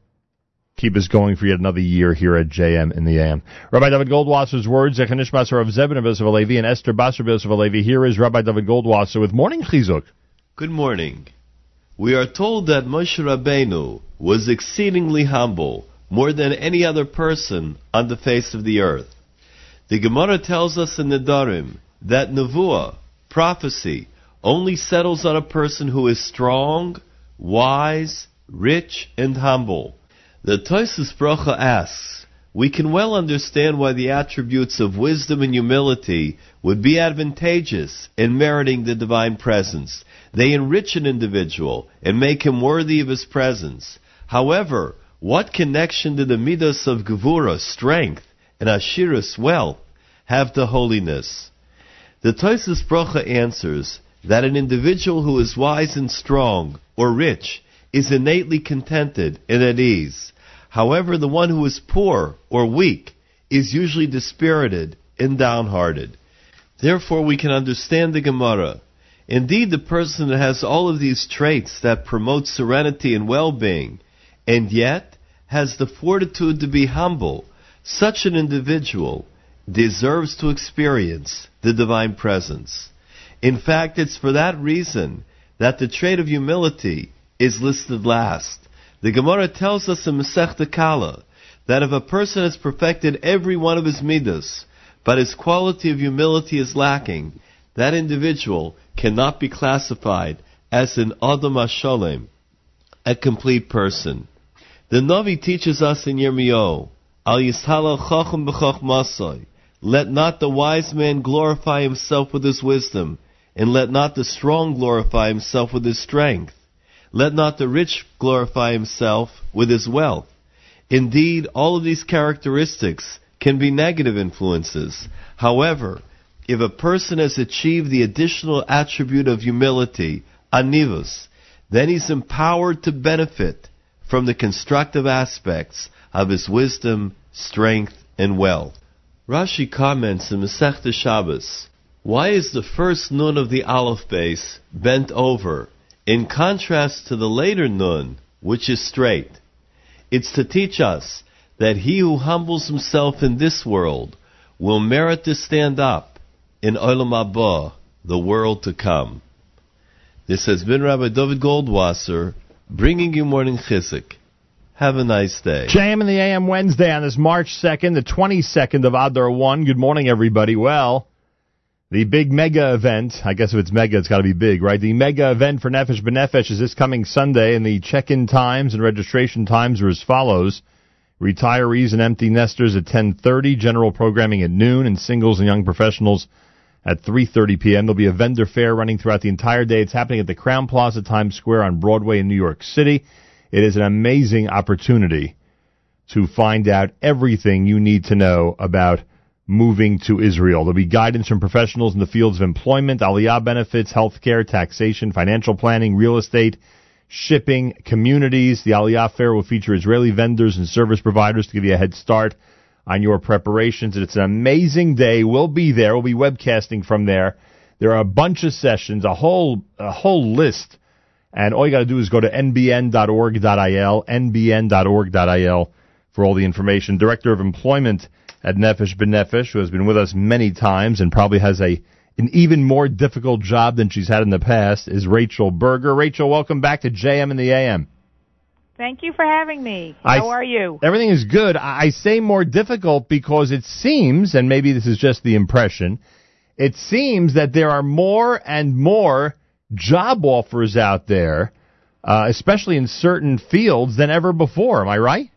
Keep us going for yet another year here at JM in the AM. Rabbi Dovid Goldwasser's words, Zechanish Maser of Zebin of Alevi and Esther Basar of Alevi. Here is Rabbi Dovid Goldwasser with Morning Chizuk. Good morning. We are told that Moshe Rabbeinu was exceedingly humble, more than any other person on the face of the earth. The Gemara tells us in Nedarim that Nevuah, prophecy, only settles on a person who is strong, wise, rich, and humble. The Toisus Bracha asks, we can well understand why the attributes of wisdom and humility would be advantageous in meriting the divine presence. They enrich an individual and make him worthy of his presence. However, what connection do the midas of Gevura, strength, and Ashiras, wealth, have to holiness? The Toisus Bracha answers that an individual who is wise and strong, or rich, is innately contented and at ease. However, the one who is poor or weak is usually dispirited and downhearted. Therefore, we can understand the Gemara. Indeed, the person that has all of these traits that promote serenity and well-being, and yet has the fortitude to be humble, such an individual deserves to experience the divine presence. In fact, it's for that reason that the trait of humility is listed last. The Gemara tells us in Masechta Kala that if a person has perfected every one of his midas, but his quality of humility is lacking, that individual cannot be classified as an Adam Sholem, a complete person. The Navi teaches us in Yirmiyahu, Al Yishalal Chacham let not the wise man glorify himself with his wisdom, and let not the strong glorify himself with his strength. Let not the rich glorify himself with his wealth. Indeed, all of these characteristics can be negative influences. However, if a person has achieved the additional attribute of humility, anivus, then he's empowered to benefit from the constructive aspects of his wisdom, strength, and wealth. Rashi comments in Masechta Shabbos, why is the first nun of the Aleph Beis bent over, in contrast to the later nun, which is straight? It's to teach us that he who humbles himself in this world will merit to stand up in Olam Haba, the world to come. This has been Rabbi Dovid Goldwasser bringing you morning chizuk. Have a nice day. JM in the AM Wednesday on this March 2nd, the 22nd of Adar 1. Good morning, everybody. Well, the big mega event, I guess if it's mega, it's got to be big, right? The mega event for Nefesh B'Nefesh is this coming Sunday, and the check-in times and registration times are as follows. Retirees and empty nesters at 10.30, general programming at noon, and singles and young professionals at 3.30 p.m. There'll be a vendor fair running throughout the entire day. It's happening at the Crowne Plaza Times Square on Broadway in New York City. It is an amazing opportunity to find out everything you need to know about moving to Israel. There'll be guidance from professionals in the fields of employment, aliyah benefits, healthcare, taxation, financial planning, real estate, shipping, communities. The aliyah fair will feature Israeli vendors and service providers to give you a head start on your preparations. It's an amazing day. We'll be there. We'll be webcasting from there. There are a bunch of sessions, a whole a whole list, and all you got to do is go to nbn.org.il, nbn.org.il for all the information. Director of Employment at Nefesh B'Nefesh, who has been with us many times and probably has a an even more difficult job than she's had in the past, is Rachel Berger. Rachel, welcome back to JM and the AM. Thank you for having me. I- How are you? Everything is good. I I say more difficult because it seems, and maybe this is just the impression, it seems that there are more and more job offers out there, uh, especially in certain fields, than ever before. Am I right?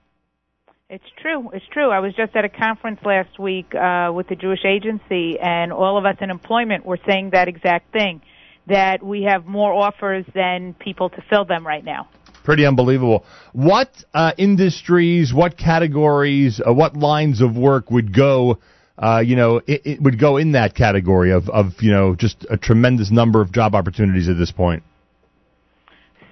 It's true. It's true. I was just at a conference last week uh, with the Jewish Agency, and all of us in employment were saying that exact thing that we have more offers than people to fill them right now. Pretty unbelievable. What uh, industries, what categories, uh, what lines of work would go, uh, you know, it, it would go in that category of, of, you know, just a tremendous number of job opportunities at this point?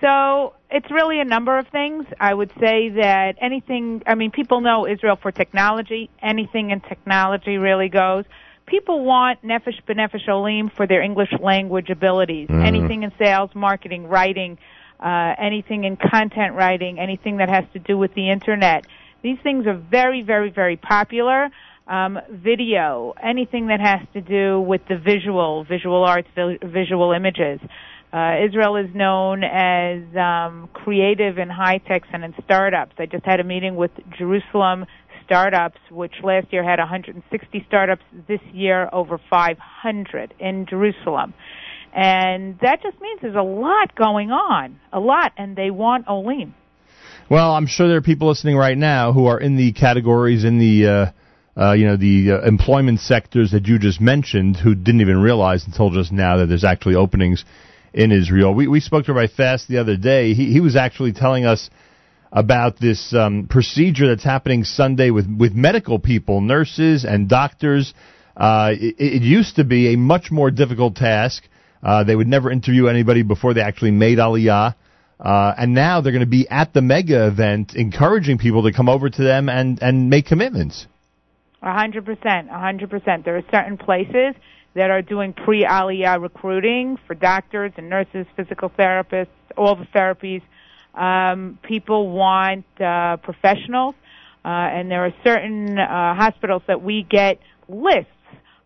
So it's really a number of things. I would say that anything, I mean, people know Israel for technology. Anything in technology really goes. People want Nefesh B'Nefesh Olim for their English language abilities. Mhm. Anything in sales, marketing, writing, uh, anything in content writing, anything that has to do with the internet. These things are very, very, very popular. Um, video, anything that has to do with the visual, visual arts, vi- visual images. Uh, Israel is known as um, creative in high techs and in startups. I just had a meeting with Jerusalem Startups, which last year had 160 startups. This year, over 500 in Jerusalem. And that just means there's a lot going on, a lot, and they want Olim. Well, I'm sure there are people listening right now who are in the categories in the, uh, uh, you know, the uh, employment sectors that you just mentioned who didn't even realize until just now that there's actually openings in Israel. We we spoke to Rabbi Fast the other day. He he was actually telling us about this um, procedure that's happening Sunday with with medical people, nurses and doctors. Uh, it, it used to be a much more difficult task. Uh, they would never interview anybody before they actually made Aliyah. Uh, and now they're going to be at the mega event encouraging people to come over to them and, and make commitments. A hundred percent, a hundred percent. There are certain places that are doing pre-aliyah recruiting for doctors and nurses, physical therapists, all the therapies. Um, people want uh, professionals, uh, and there are certain uh, hospitals that we get lists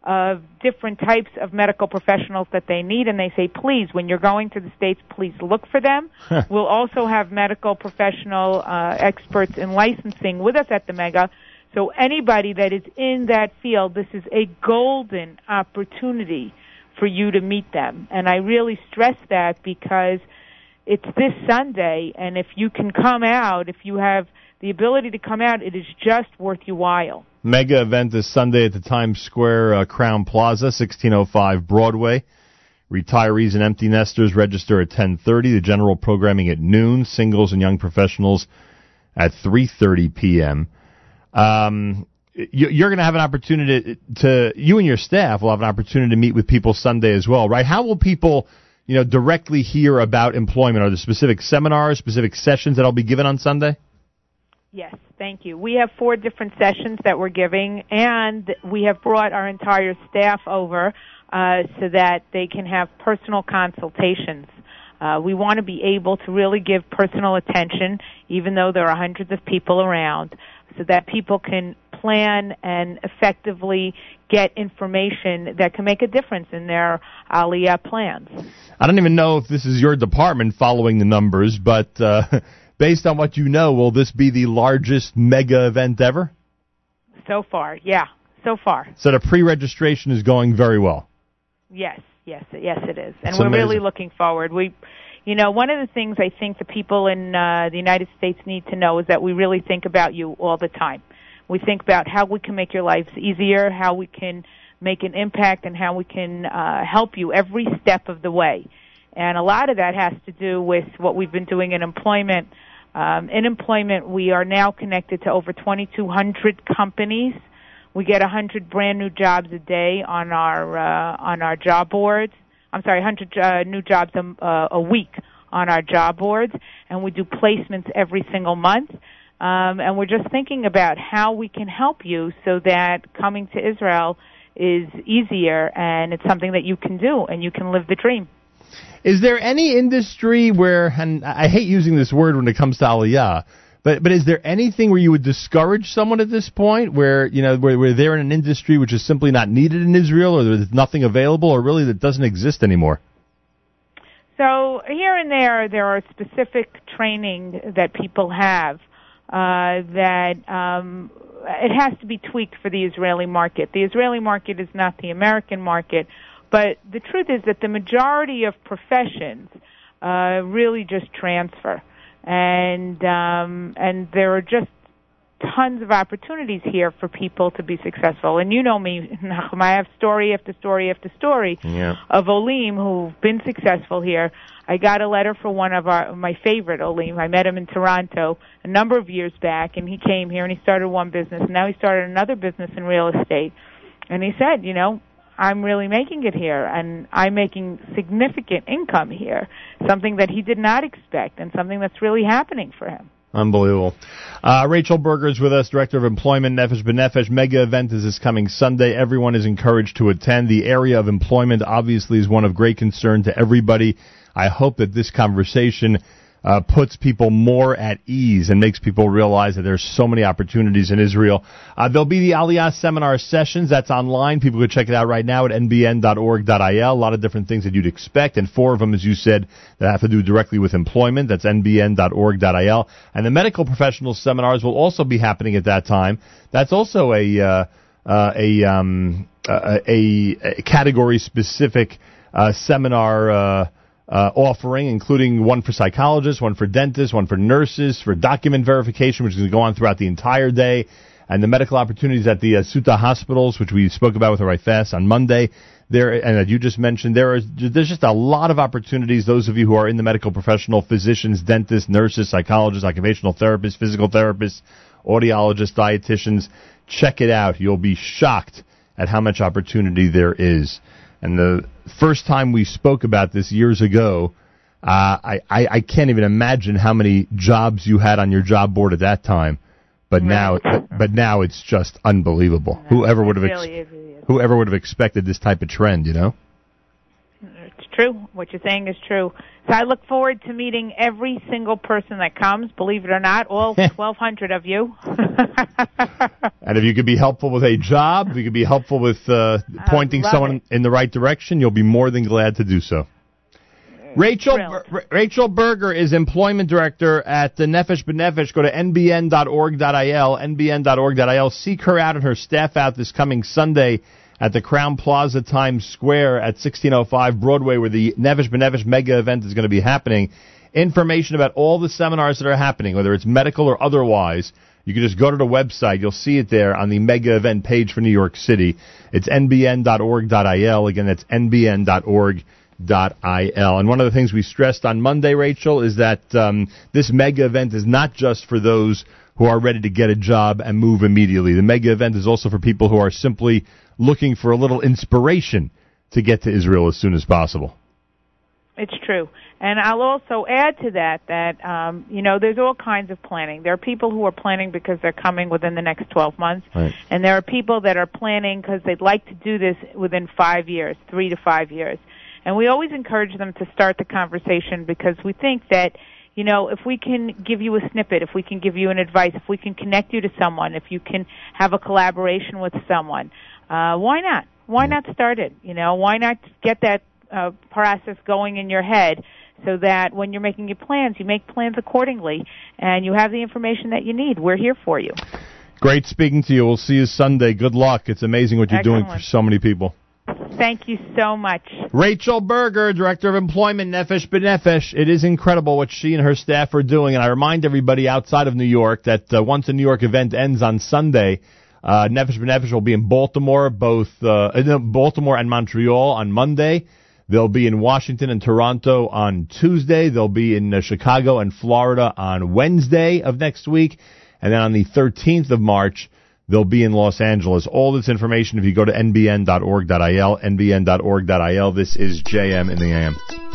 of different types of medical professionals that they need, and they say, please, when you're going to the states, please look for them. we'll also have medical professional uh, experts in licensing with us at the Mega. So anybody that is in that field, this is a golden opportunity for you to meet them. And I really stress that because it's this Sunday, and if you can come out, if you have the ability to come out, it is just worth your while. Mega event this Sunday at the Times Square uh, Crowne Plaza, 1605 Broadway. Retirees and empty nesters register at 10:30. The general programming at noon. Singles and young professionals at 3:30 p.m. Um, you, you're going to have an opportunity to, you and your staff will have an opportunity to meet with people Sunday as well, right? How will people, you know, directly hear about employment? Are there specific seminars, specific sessions that I'll be given on Sunday? Yes, thank you. We have four different sessions that we're giving, and we have brought our entire staff over uh, so that they can have personal consultations. Uh, we want to be able to really give personal attention, even though there are hundreds of people around, so that people can plan and effectively get information that can make a difference in their Aliyah plans. I don't even know if this is your department following the numbers, but uh, based on what you know, will this be the largest mega event ever? So far, yeah, so far. So the pre-registration is going very well. Yes, yes, yes, it is, and we're amazing. really looking forward. We, you know, one of the things I think the people in uh, the United States need to know is that we really think about you all the time. We think about how we can make your lives easier, how we can make an impact, and how we can uh, help you every step of the way. And a lot of that has to do with what we've been doing in employment. Um, in employment, we are now connected to over 2,200 companies. We get 100 brand new jobs a day on our uh, on our job boards. I'm sorry, 100 uh, new jobs a, uh, a week on our job boards, and we do placements every single month. Um, and we're just thinking about how we can help you so that coming to Israel is easier and it's something that you can do and you can live the dream. Is there any industry where, and I hate using this word when it comes to Aliyah, but but is there anything where you would discourage someone at this point, where you know where, where they're in an industry which is simply not needed in Israel, or there's nothing available, or really that doesn't exist anymore? So here and there, there are specific training that people have uh, that um, it has to be tweaked for the Israeli market. The Israeli market is not the American market, but the truth is that the majority of professions uh, really just transfer, and um, and there are just tons of opportunities here for people to be successful. And you know me, Nachum, I have story after story after story Yeah. of Olim who've been successful here. I got a letter for one of our my favorite Olim. I met him in Toronto a number of years back, and he came here and he started one business. And now he started another business in real estate. And he said, you know, I'm really making it here, and I'm making significant income here, something that he did not expect, and something that's really happening for him. Unbelievable. Uh, Rachel Berger is with us, Director of Employment, Nefesh B'Nefesh. Mega event is this coming Sunday. Everyone is encouraged to attend. The area of employment obviously is one of great concern to everybody. I hope that this conversation uh, puts people more at ease and makes people realize that there's so many opportunities in Israel. Uh, there'll be the Aliyah seminar sessions. That's online. People can check it out right now at nbn.org.il. A lot of different things that you'd expect, and four of them, as you said, that have to do directly with employment. That's nbn.org.il. And the medical professional seminars will also be happening at that time. That's also a uh, uh, a, um, a, a, a category specific uh, seminar. Uh, offering, including one for psychologists, one for dentists, one for nurses, for document verification, which is going to go on throughout the entire day, and the medical opportunities at the uh, Suta hospitals, which we spoke about with Fast on Monday. There, and that you just mentioned, there is there's just a lot of opportunities. Those of you who are in the medical professional, physicians, dentists, nurses, psychologists, occupational therapists, physical therapists, audiologists, dietitians, check it out. You'll be shocked at how much opportunity there is. And the first time we spoke about this years ago, uh, I, I, I can't even imagine how many jobs you had on your job board at that time. But now, but now it's just unbelievable. Whoever would have, ex- really whoever would have expected this type of trend, you know? True. What you're saying is true. So I look forward to meeting every single person that comes. Believe it or not, all 1,200 of you. And if you could be helpful with a job, if you could be helpful with uh, pointing someone in the right direction, you'll be more than glad to do so. Rachel Ber- Rachel Berger is employment director at the Nefesh B'Nefesh. Go to nbn.org.il, nbn.org.il. Seek her out and her staff out this coming Sunday at the Crowne Plaza Times Square at 1605 Broadway, where the Nefesh B'Nefesh mega event is going to be happening. Information about all the seminars that are happening, whether it's medical or otherwise, you can just go to the website. You'll see it there on the mega event page for New York City. It's nbn.org.il. Again, that's nbn.org.il. And one of the things we stressed on Monday, Rachel, is that um, this mega event is not just for those who are ready to get a job and move immediately. The mega event is also for people who are simply looking for a little inspiration to get to Israel as soon as possible. It's true. And I'll also add to that that um, you know there's all kinds of planning. There are people who are planning because they're coming within the next 12 months, Right. and there are people that are planning because they'd like to do this within five years, three to five years. And we always encourage them to start the conversation because we think that you know if we can give you a snippet, if we can give you an advice, if we can connect you to someone, if you can have a collaboration with someone, uh, why not? Why not start it? You know, why not get that uh, process going in your head so that when you're making your plans, you make plans accordingly and you have the information that you need. We're here for you. Great speaking to you. We'll see you Sunday. Good luck. It's amazing what you're doing for so many people. Thank you so much. Rachel Berger, Director of Employment, Nefesh B'Nefesh. It is incredible what she and her staff are doing. And I remind everybody outside of New York that uh, once the New York event ends on Sunday, uh, Nefesh B'Nefesh will be in Baltimore, both uh, in Baltimore and Montreal on Monday. They'll be in Washington and Toronto on Tuesday. They'll be in uh, Chicago and Florida on Wednesday of next week. And then on the 13th of March, they'll be in Los Angeles. All this information, if you go to nbn.org.il, nbn.org.il, this is JM in the AM.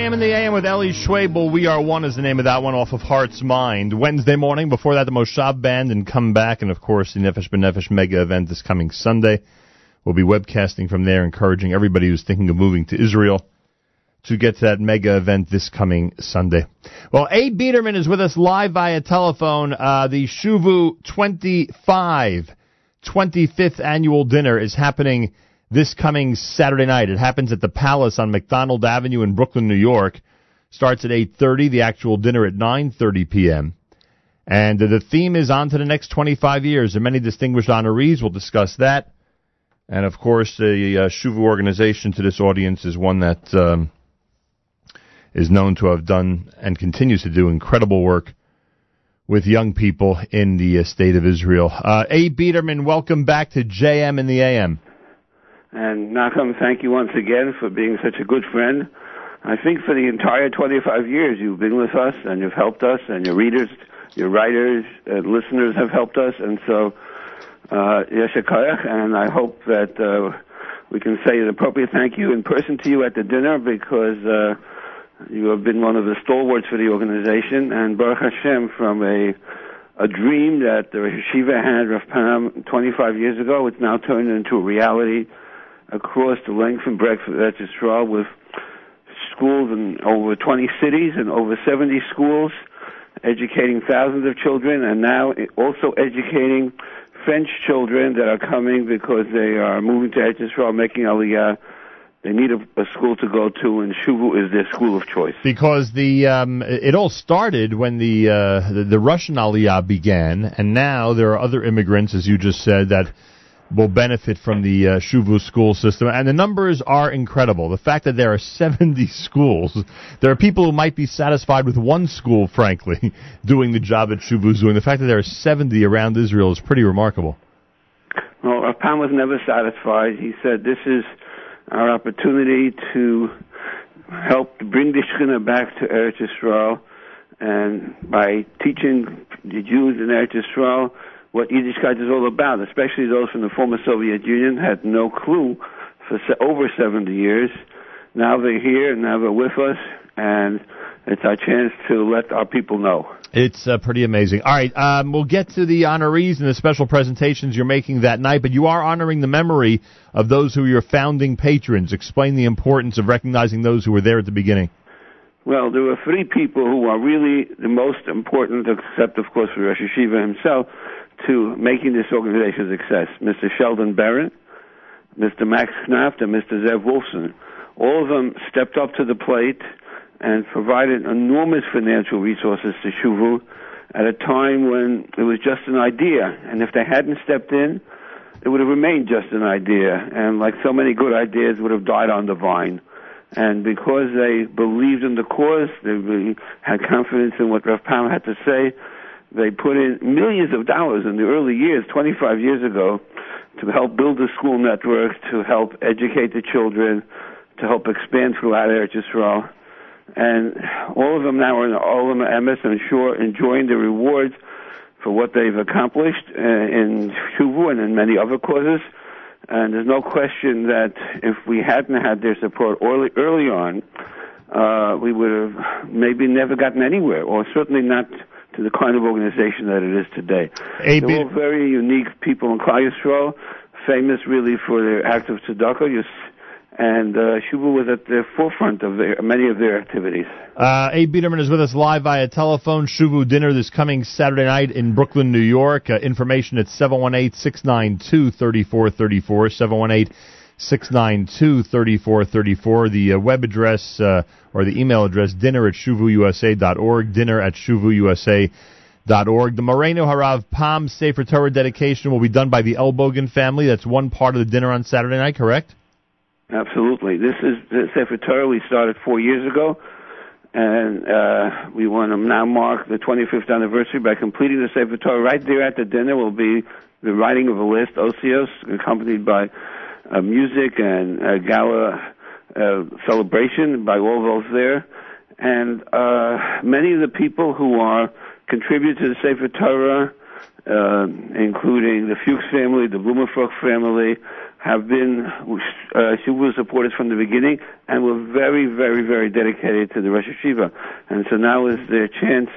JM in the AM with Ellie Schwabel. We Are One is the name of that one off of Heart's Mind. Wednesday morning. Before that, the Moshav Band and Come Back. And of course, the Nefesh B'Nefesh mega event this coming Sunday. We'll be webcasting from there, encouraging everybody who's thinking of moving to Israel to get to that mega event this coming Sunday. Well, Abe Biderman is with us live via telephone. Uh, the Shuvu 25 25th annual dinner is happening this coming Saturday night. It happens at the Palace on McDonald Avenue in Brooklyn, New York. Starts at 8:30. The actual dinner at 9:30 p.m. And the theme is on to the next 25 years. Are many distinguished honorees. We'll discuss that. And of course, the uh, Shuvu organization to this audience is one that um, is known to have done and continues to do incredible work with young people in the uh, state of Israel. Uh, Abe Biderman, welcome back to JM in the AM. And Nachum, thank you once again for being such a good friend. I think for the entire 25 years you've been with us and you've helped us, and your readers, your writers, and listeners have helped us, and so uh, and I hope that uh, we can say an appropriate thank you in person to you at the dinner because uh, you have been one of the stalwarts for the organization, and Baruch Hashem, from a a dream that the Yeshiva had Rav Pam 25 years ago. It's now turned into a reality across the length and breadth of Eretz Yisrael with schools in over 20 cities and over 70 schools, educating thousands of children, and now also educating French children that are coming because they are moving to Eretz Yisrael, making Aliyah. They need a, a school to go to, and Shuvu is their school of choice. Because the um, it all started when the, uh, the the Russian Aliyah began, and now there are other immigrants, as you just said, that will benefit from the uh, Shuvu school system, and the numbers are incredible. The fact that there are 70 schools, there are people who might be satisfied with one school, frankly, doing the job that Shuvu's doing. The fact that there are 70 around Israel is pretty remarkable. Well, Rav Pam was never satisfied. He said, "This is our opportunity to help bring the Shekhinah back to Eretz Israel. and by teaching the Jews in Eretz Yisrael what Yiddishkeit is all about, especially those from the former Soviet Union had no clue for over 70 years. Now they're here, and now they're with us, and it's our chance to let our people know." It's uh, pretty amazing. All right, um, we'll get to the honorees and the special presentations you're making that night, but you are honoring the memory of those who are your founding patrons. Explain the importance of recognizing those who were there at the beginning. Well, there were three people who are really the most important, except of course for Rosh Yeshiva himself, to making this organization a success. Mr. Sheldon Beren, Mr. Max Knaft, and Mr. Zev Wolfson. All of them stepped up to the plate and provided enormous financial resources to Shuvu at a time when it was just an idea. And if they hadn't stepped in, it would have remained just an idea. And like so many good ideas, would have died on the vine. And because they believed in the cause, they really had confidence in what Rav Pam had to say, they put in millions of dollars in the early years, 25 years ago, to help build the school network, to help educate the children, to help expand throughout Eretz Yisrael. And all of them now are in all of them MS and sure enjoying the rewards for what they've accomplished uh, in Shuvu and in many other causes. And there's no question that if we hadn't had their support early, early on, uh, we would have maybe never gotten anywhere, or certainly not to the kind of organization that it is today. A They're all very unique people in Klal Yisrael, famous really for their acts of tzedakah, and uh, Shuvu was at the forefront of their, many of their activities. Uh, Abe Biderman is with us live via telephone. Shuvu dinner this coming Saturday night in Brooklyn, New York. Uh, information at 718-692-3434, 718-692-3434. The uh, web address uh, or the email address, dinner at shuvuyusa.org, dinner at shuvuyusa.org. The Moreno Harav Pam Sefer Torah dedication will be done by the Elbogen family. That's one part of the dinner on Saturday night, correct? Absolutely. This is the Sefer Torah we started four years ago, and uh, we want to now mark the 25th anniversary by completing the Sefer Torah. Right there at the dinner will be the writing of a list, Osios, accompanied by uh, music and a gala uh, celebration by all those there. And uh, many of the people who are contribute to the Sefer Torah, uh, including the Fuchs family, the Blumenfrucht family, have been uh, Shuvu supporters from the beginning and were very, very, very dedicated to the Rosh Yeshiva. And so now is their chance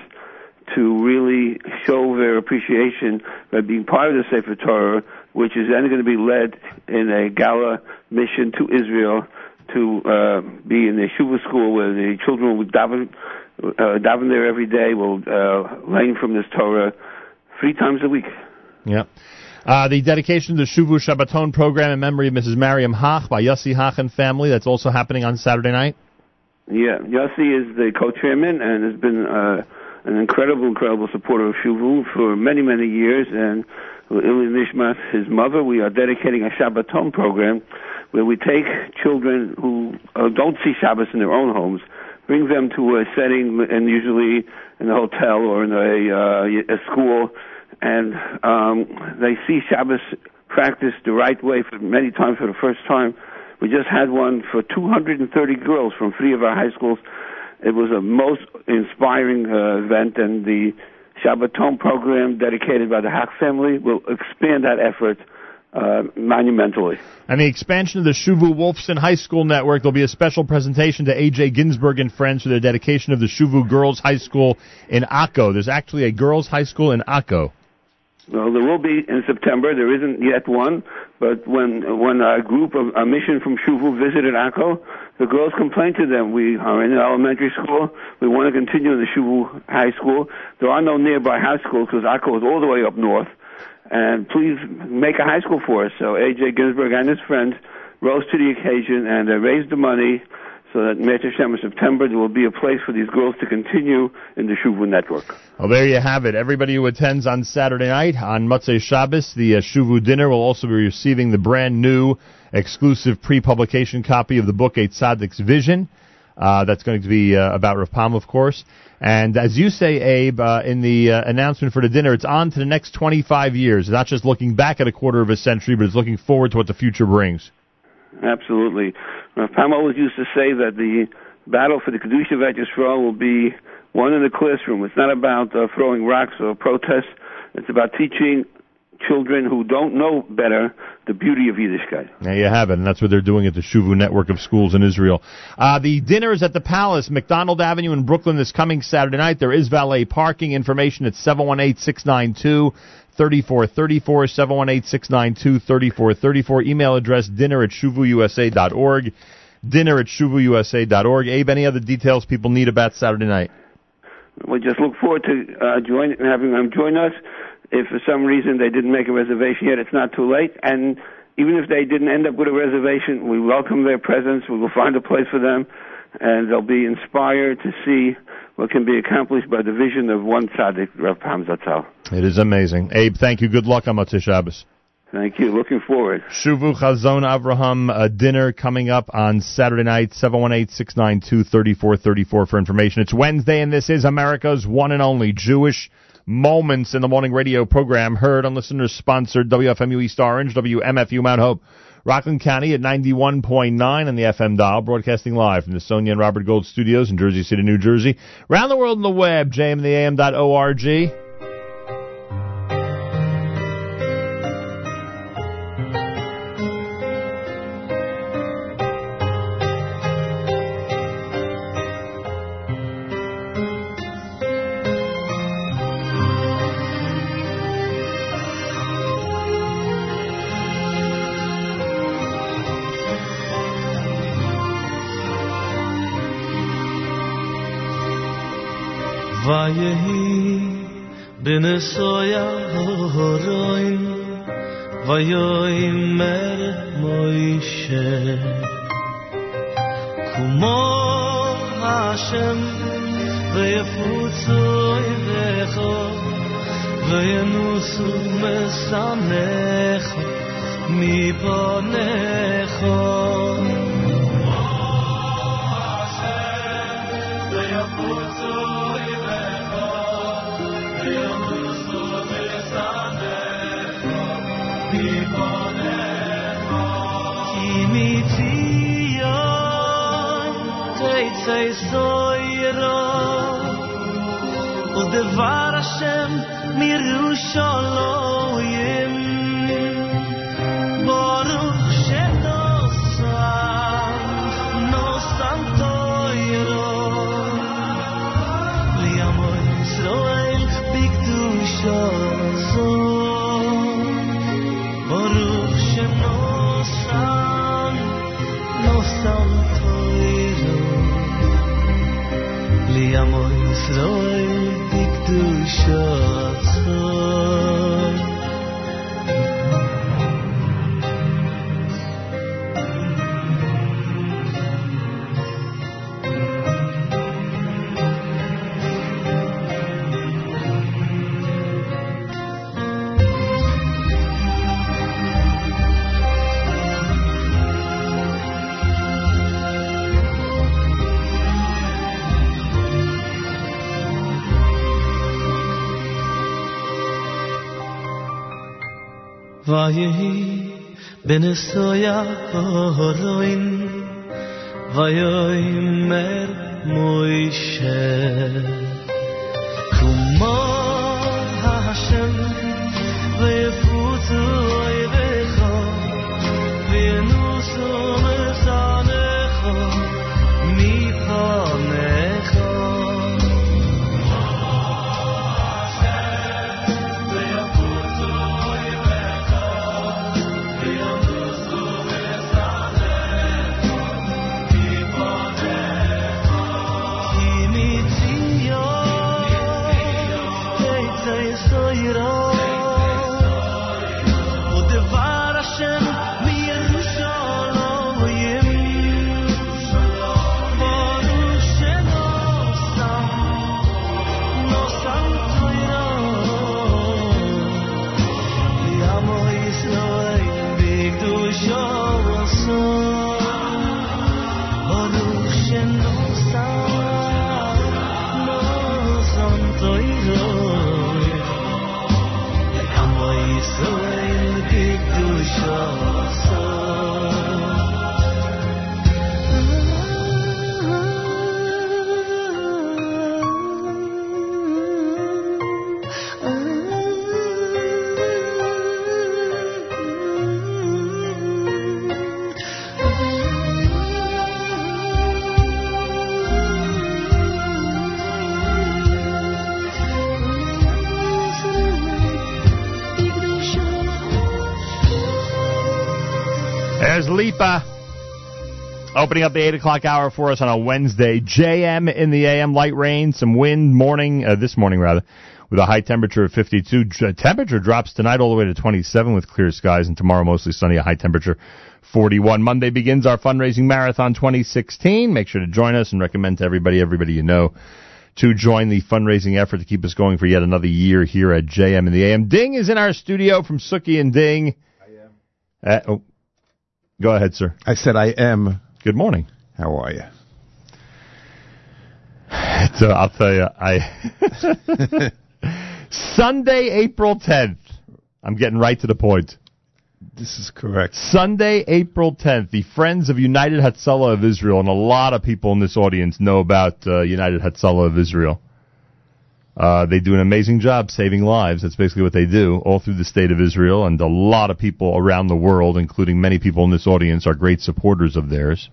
to really show their appreciation by being part of the Sefer Torah, which is then going to be led in a gala mission to Israel to uh, be in the Shuvu school where the children will daven, uh, daven there every day, will uh, learn from this Torah three times a week. Yep. Uh, the dedication to the Shuvu Shabbaton program in memory of Mrs. Mariam Hach by Yossi Hach and family. That's also happening on Saturday night. Yeah, Yossi is the co-chairman and has been uh, an incredible, incredible supporter of Shuvu for many, many years. And Ili Nishmas, his mother, we are dedicating a Shabbaton program where we take children who uh, don't see Shabbos in their own homes, bring them to a setting, and usually in a hotel or in a, uh, a school, and um, they see Shabbos practiced the right way for many times for the first time. We just had one for 230 girls from three of our high schools. It was a most inspiring uh, event, and the Shabbaton program dedicated by the Hack family will expand that effort uh, monumentally. And the expansion of the Shuvu Wolfson High School network. There'll be a special presentation to A.J. Ginsburg and friends for the dedication of the Shuvu Girls High School in Akko. There's actually a girls' high school in Akko. Well, there will be in September. There isn't yet one, but when when a group of a mission from Shuvu visited Akko, the girls complained to them. We are in an elementary school. We want to continue in the Shuvu High School. There are no nearby high schools because Akko is all the way up north. And please make a high school for us. So A.J. Ginsberg and his friends rose to the occasion and they raised the money so that Meta in September there will be a place for these girls to continue in the Shuvu network. Well, there you have it. Everybody who attends on Saturday night on Motzei Shabbos, the uh, Shuvu dinner will also be receiving the brand new exclusive pre-publication copy of the book A Tzaddik's Vision. Uh, that's going to be uh, about Pam, of course. And as you say, Abe, uh, in the uh, announcement for the dinner, it's on to the next 25 years. It's not just looking back at a quarter of a century, but it's looking forward to what the future brings. Absolutely. Rav Pam always used to say that the battle for the Kedusha of Yisrael will be won in the classroom. It's not about uh, throwing rocks or protests. It's about teaching children who don't know better the beauty of Yiddishkeit. There you have it, and that's what they're doing at the Shuvu network of schools in Israel. Uh, the dinner is at the Palace, McDonald Avenue in Brooklyn this coming Saturday night. There is valet parking. Information at 718-692 3434 718-692-3434. Email address dinner at shuvuyusa.org. Dinner at shuvuyusa.org. Abe, any other details people need about Saturday night? We just look forward to uh, join, having them join us. If for some reason they didn't make a reservation yet, it's not too late. And even if they didn't end up with a reservation, we welcome their presence. We will find a place for them, and they'll be inspired to see what can be accomplished by the vision of one tzaddik, Rav Pam Zatzal. It is amazing. Abe, thank you. Good luck on Motzei Shabbos. Thank you. Looking forward. Shuvu Chazon Avraham a dinner coming up on Saturday night, 718-692-3434 for information. It's Wednesday and this is America's one and only Jewish Moments in the Morning radio program heard on listeners sponsored WFMU East Orange, WMFU Mount Hope, Rockland County at 91.9 on the FM dial, broadcasting live from the Sonia and Robert Gold studios in Jersey City, New Jersey. Around the world on the web, jmtheam.org. בנסויה הורוין ויאמר מוישה כמו השם ויפוצו ידיך וינוסו משמח מפניך תצא סוירו ודבר השם מירושלים ברוך vayehi benesoya horoin vayoimer moishe kumor Hashem Lipa. Opening up the 8 o'clock hour for us on a Wednesday. JM in the AM, light rain, some wind, morning, uh, this morning rather, with a high temperature of 52. J- temperature drops tonight all the way to 27 with clear skies, and tomorrow mostly sunny, a high temperature 41. Monday begins our fundraising marathon 2016. Make sure to join us and recommend to everybody, everybody you know, to join the fundraising effort to keep us going for yet another year here at JM in the AM. Ding is in our studio from Suki and Ding. I am. Uh, oh, go ahead, sir. I said I am. Good morning. How are you? So I'll tell you, I Sunday, April 10th. I'm getting right to the point. This is correct. Sunday, April 10th, the Friends of United Hatzalah of Israel, and a lot of people in this audience know about uh, United Hatzalah of Israel. Uh, they do an amazing job saving lives. That's basically what they do all through the state of Israel, and a lot of people around the world, including many people in this audience, are great supporters of theirs.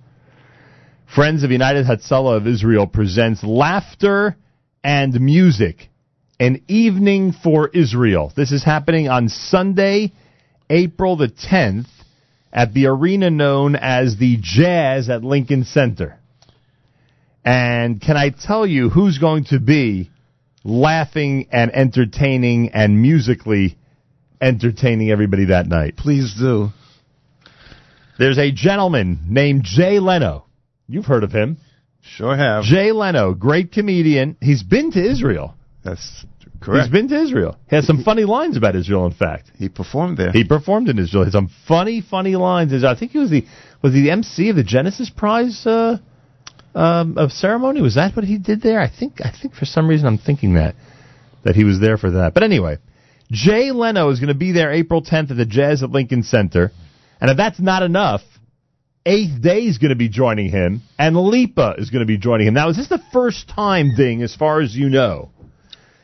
Friends of United Hatzalah of Israel presents Laughter and Music, an evening for Israel. This is happening on Sunday, April the 10th, at the arena known as the Jazz at Lincoln Center. And can I tell you who's going to be laughing and entertaining and musically entertaining everybody that night? Please do. There's a gentleman named Jay Leno. You've heard of him. Sure have. Jay Leno, great comedian. He's been to Israel. That's correct. He's been to Israel. He has some funny lines about Israel, in fact. He performed there. He performed in Israel. He had some funny, funny lines. I think he was the was he the MC of the Genesis Prize uh, um, of ceremony. Was that what he did there? I think I think for some reason I'm thinking that that he was there for that. But anyway, Jay Leno is going to be there April 10th at the Jazz at Lincoln Center, and if that's not enough, Eighth Day is going to be joining him, and Lipa is going to be joining him. Now, is this the first time, Ding, as far as you know,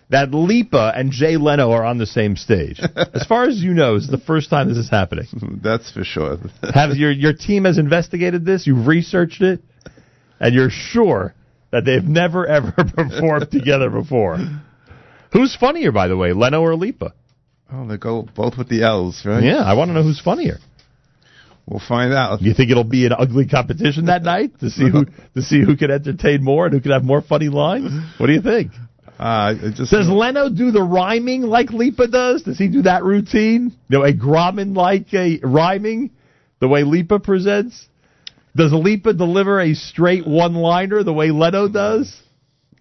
that Lipa and Jay Leno are on the same stage? as far as you know, is the first time this is happening. That's for sure. Have your your team has investigated this? You've researched it, and you're sure that they've never ever performed together before. Who's funnier, by the way, Leno or Lipa? Oh, they go both with the L's, right? Yeah, I want to know who's funnier. We'll find out. You think it'll be an ugly competition that night to see who to see who can entertain more and who can have more funny lines? What do you think? Uh, Does Leno do the rhyming like Lipa does? Does he do that routine? You know, a Grommen like a rhyming, the way Lipa presents? Does Lipa deliver a straight one liner the way Leno does?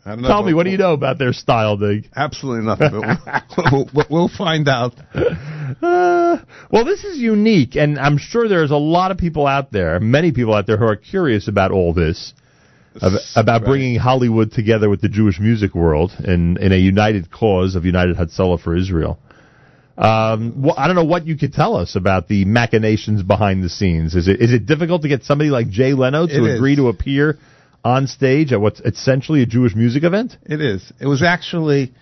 I don't know, Tell me, but what do you know about their style, Ding? Absolutely nothing. But we'll, we'll, we'll find out. Uh, well, this is unique, and I'm sure there's a lot of people out there, many people out there, who are curious about all this, ab- about bringing Hollywood together with the Jewish music world in, in a united cause of United Hatzalah for Israel. Um, well, I don't know what you could tell us about the machinations behind the scenes. Is it is it difficult to get somebody like Jay Leno to It is. agree to appear on stage at what's essentially a Jewish music event? It is. It was actually.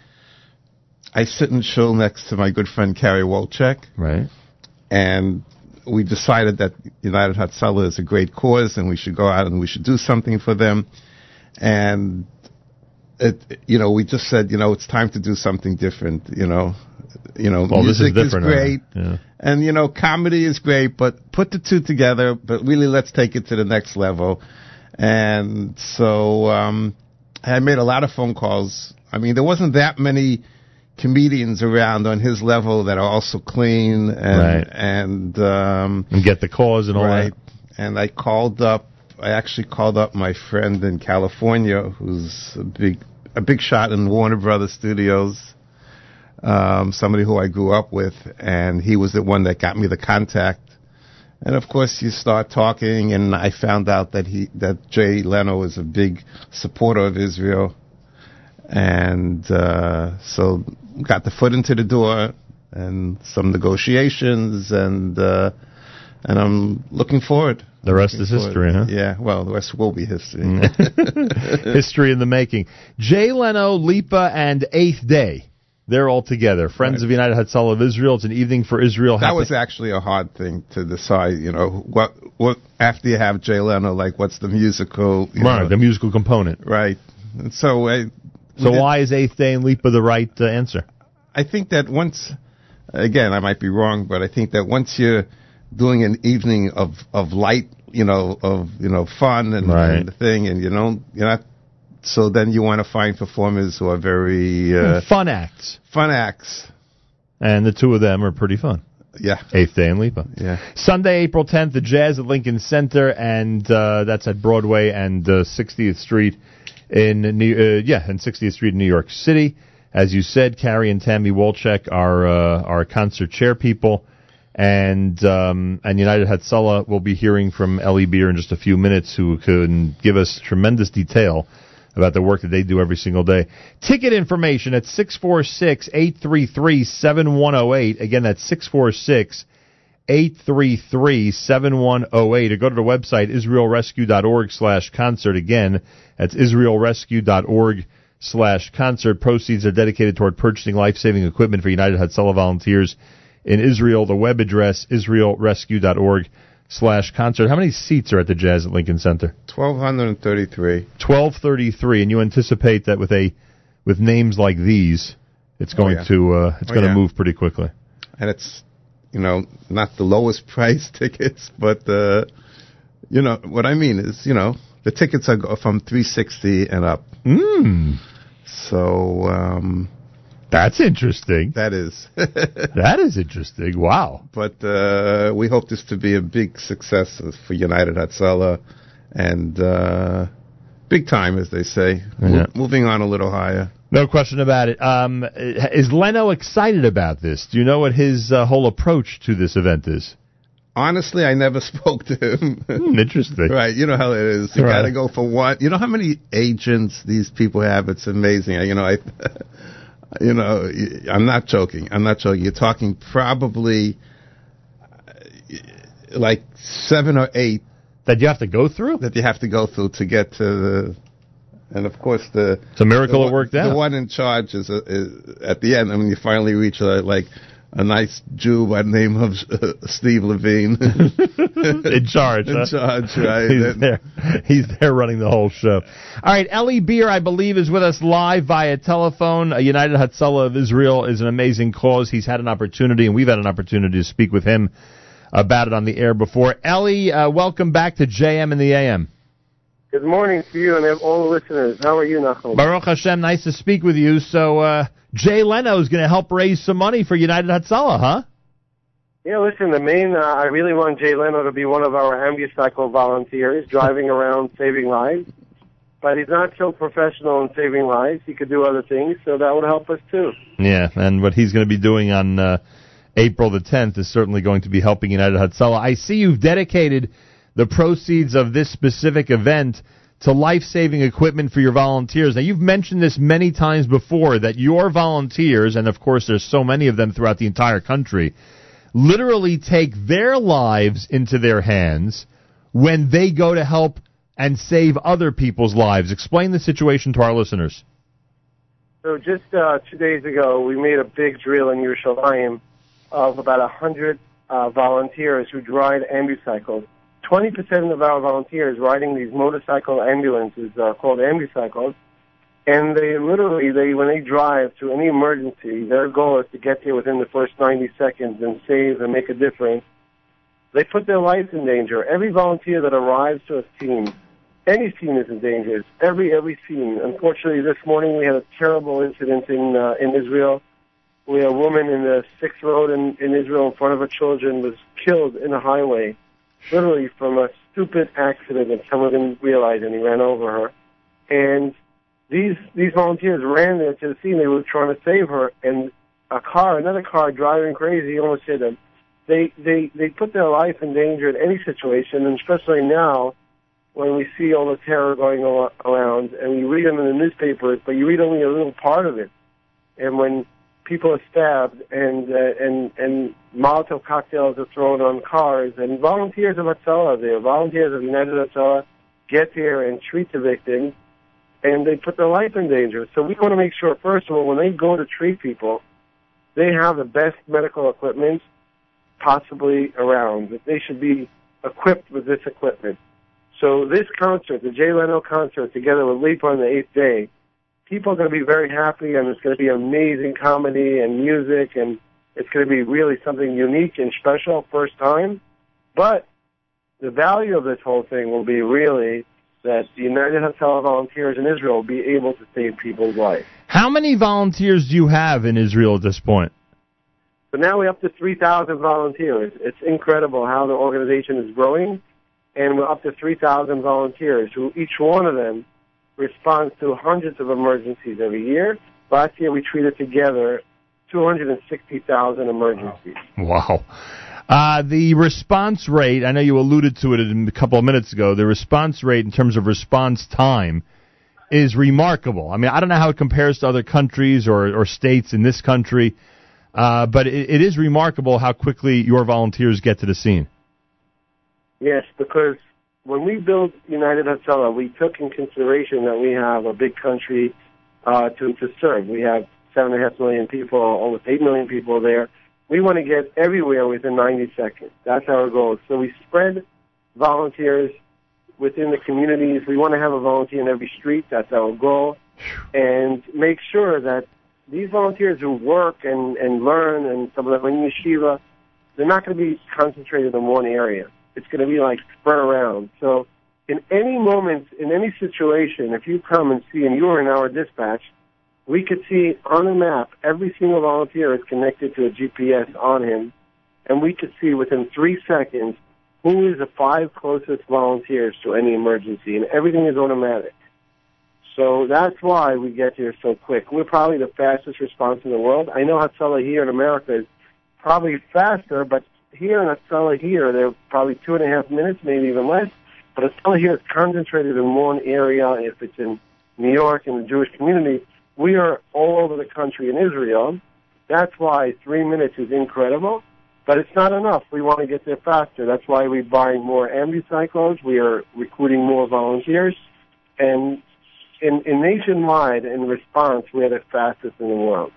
I sit in shul next to my good friend Carrie Wolchek. Right. And we decided that United Hatzalah is a great cause and we should go out and we should do something for them. And, it, you know, we just said, you know, it's time to do something different, you know. You know, Well, this is music different, great. yeah. And, you know, comedy is great, but put the two together, but really let's take it to the next level. And so um, I made a lot of phone calls. I mean, there wasn't that many comedians around on his level that are also clean and Right. and um, And get the cause and all right. that. And I called up. I actually called up my friend in California, who's a big a big shot in Warner Brothers Studios. Um, somebody who I grew up with, and he was the one that got me the contact. And of course, you start talking, and I found out that he that Jay Leno is a big supporter of Israel, and uh, so got the foot into the door and some negotiations, and uh, and I'm looking forward. The rest is history, huh? Yeah, well, the rest will be history. History in the making. Jay Leno, Lipa, and Eighth Day. They're all together. Friends of United Hatzalah of Israel. It's an evening for Israel. That was actually a hard thing to decide. You know, what what after you have Jay Leno, like what's the musical, right, know, the musical component. right? And so, I, So did- why is Eighth Day and Lipa the right uh, answer? I think that once, again, I might be wrong, but I think that once you're doing an evening of of light, you know, of you know fun and, Right. and the thing, and you know, you're not. So then you want to find performers who are very uh, fun acts. Fun acts. And the two of them are pretty fun. Yeah. Eighth Day and Lipa. Yeah. Sunday, April 10th, the Jazz at Lincoln Center, and uh, that's at Broadway and uh, 60th Street in New, uh, yeah, and 60th Street in New York City. As you said, Carrie and Tammy Wolchek are uh, our concert chair people, and um, and United Hatzalah will be hearing from Eli Beer in just a few minutes, who can give us tremendous detail about the work that they do every single day. Ticket information at 646-833-7108. Again, that's 646 833-7108 or go to the website israelrescue.org slash concert. Again that's israelrescue.org slash concert. Proceeds are dedicated toward purchasing life-saving equipment for united hatzalah volunteers in israel. The web address israelrescue.org slash concert how many seats are at the jazz at lincoln center twelve hundred and thirty-three. 1233 and you anticipate that with a with names like these it's going yeah. to uh, it's Oh, going to yeah. move pretty quickly and it's you know not the lowest price tickets, but uh, you know what I mean is you know the tickets are from three sixty and up. Mm. So um, that's interesting. That is that is interesting. Wow. But uh, we hope this to be a big success for United Hatzalah and uh, big time, as they say. Mo- moving on a little higher. No question about it. Um, is Leno excited about this? Do you know what his uh, whole approach to this event is? Honestly, I never spoke to him. interesting. Right, you know how it is. You Right. got to go for one. You know how many agents these people have? It's amazing. You know, I, you know, I'm not joking. I'm not joking. You're talking probably uh, like seven or eight that you have to go through. That you have to go through to get to the, and of course the. It's a miracle the it worked out. The one in charge is, is at the end. I mean, you finally reach a, like a nice Jew by the name of uh, Steve Levine. in charge. In huh? charge, right. He's Then- there. He's there running the whole show. All right, Eli Beer, I believe, is with us live via telephone. Uh, United Hatzalah of Israel is an amazing cause. He's had an opportunity, and we've had an opportunity to speak with him about it on the air before. Eli, uh, welcome back to JM and the AM. Good morning to you and all the listeners. How are you, Nachum? Baruch Hashem, nice to speak with you. So, uh, Jay Leno is going to help raise some money for United Hatzalah, huh? Yeah, listen, the main, uh, I really want Jay Leno to be one of our ambucycle volunteers driving around saving lives. But he's not so professional in saving lives. He could do other things, so that would help us too. Yeah, and what he's going to be doing on uh, April the 10th is certainly going to be helping United Hatzalah. I see you've dedicated the proceeds of this specific event to life-saving equipment for your volunteers. Now, you've mentioned this many times before that your volunteers, and of course there's so many of them throughout the entire country, literally take their lives into their hands when they go to help and save other people's lives. Explain the situation to our listeners. So just uh, two days ago, we made a big drill in Yerushalayim of about a hundred uh, volunteers who ride ambucycles. Twenty percent of our volunteers riding these motorcycle ambulances are called ambucycles, and they literally they when they drive to any emergency, their goal is to get there within the first ninety seconds and save and make a difference. They put their lives in danger. Every volunteer that arrives to a scene, any scene is in danger. Every every scene. Unfortunately, this morning we had a terrible incident in uh, in Israel where a woman in the sixth road in, in Israel in front of her children was killed in a highway, literally from a stupid accident that someone didn't realize and he ran over her. And these these volunteers ran there to the scene. They were trying to save her, and a car, another car, driving crazy, almost hit them. They they they put their life in danger in any situation, and especially now when we see all the terror going around, and we read them in the newspapers, but you read only a little part of it. And when people are stabbed and uh, and and Molotov cocktails are thrown on cars, and volunteers of Hatzalah, there, volunteers of United Hatzalah, get there and treat the victims, and they put their life in danger. So we want to make sure, first of all, when they go to treat people, they have the best medical equipment possibly around. That they should be equipped with this equipment. So this concert, the Jay Leno concert, together with Lipa and the eighth day, people are going to be very happy, and it's going to be amazing comedy and music, and it's going to be really something unique and special, first time. But the value of this whole thing will be really that the United Hatzalah volunteers in Israel will be able to save people's lives. How many volunteers do you have in Israel at this point? So now we're up to 3,000 volunteers. It's incredible how the organization is growing, and we're up to 3,000 volunteers who each one of them responds to hundreds of emergencies every year. Last year we treated together 260,000 emergencies. Wow. Uh, the response rate, I know you alluded to it a couple of minutes ago, the response rate in terms of response time is remarkable. I mean, I don't know how it compares to other countries or, or states in this country, uh, but it, it is remarkable how quickly your volunteers get to the scene. Yes, because when we built United Hatzalah, we took in consideration that we have a big country uh, to to serve. We have seven and a half million people, almost eight million people there. We want to get everywhere within 90 seconds. That's our goal. So we spread volunteers within the communities. We want to have a volunteer in every street. That's our goal, and make sure that these volunteers who work and and learn, and some of them in yeshiva, they're not going to be concentrated in one area. It's going to be like spread around. So in any moment, in any situation, if you come and see, and you are in our dispatch, we could see on a map every single volunteer is connected to a GPS on him, and we could see within three seconds who is the five closest volunteers to any emergency, and everything is automatic. So that's why we get here so quick. We're probably the fastest response in the world. I know Hatzalah here in America is probably faster, but here in Hatzalah here, they're probably two and a half minutes, maybe even less. But Hatzalah here is concentrated in one area. If it's in New York in the Jewish community, we are all over the country in Israel. That's why three minutes is incredible. But it's not enough. We want to get there faster. That's why we're buying more ambucycles. We are recruiting more volunteers. And in, in nationwide, in response, we're the fastest in the world.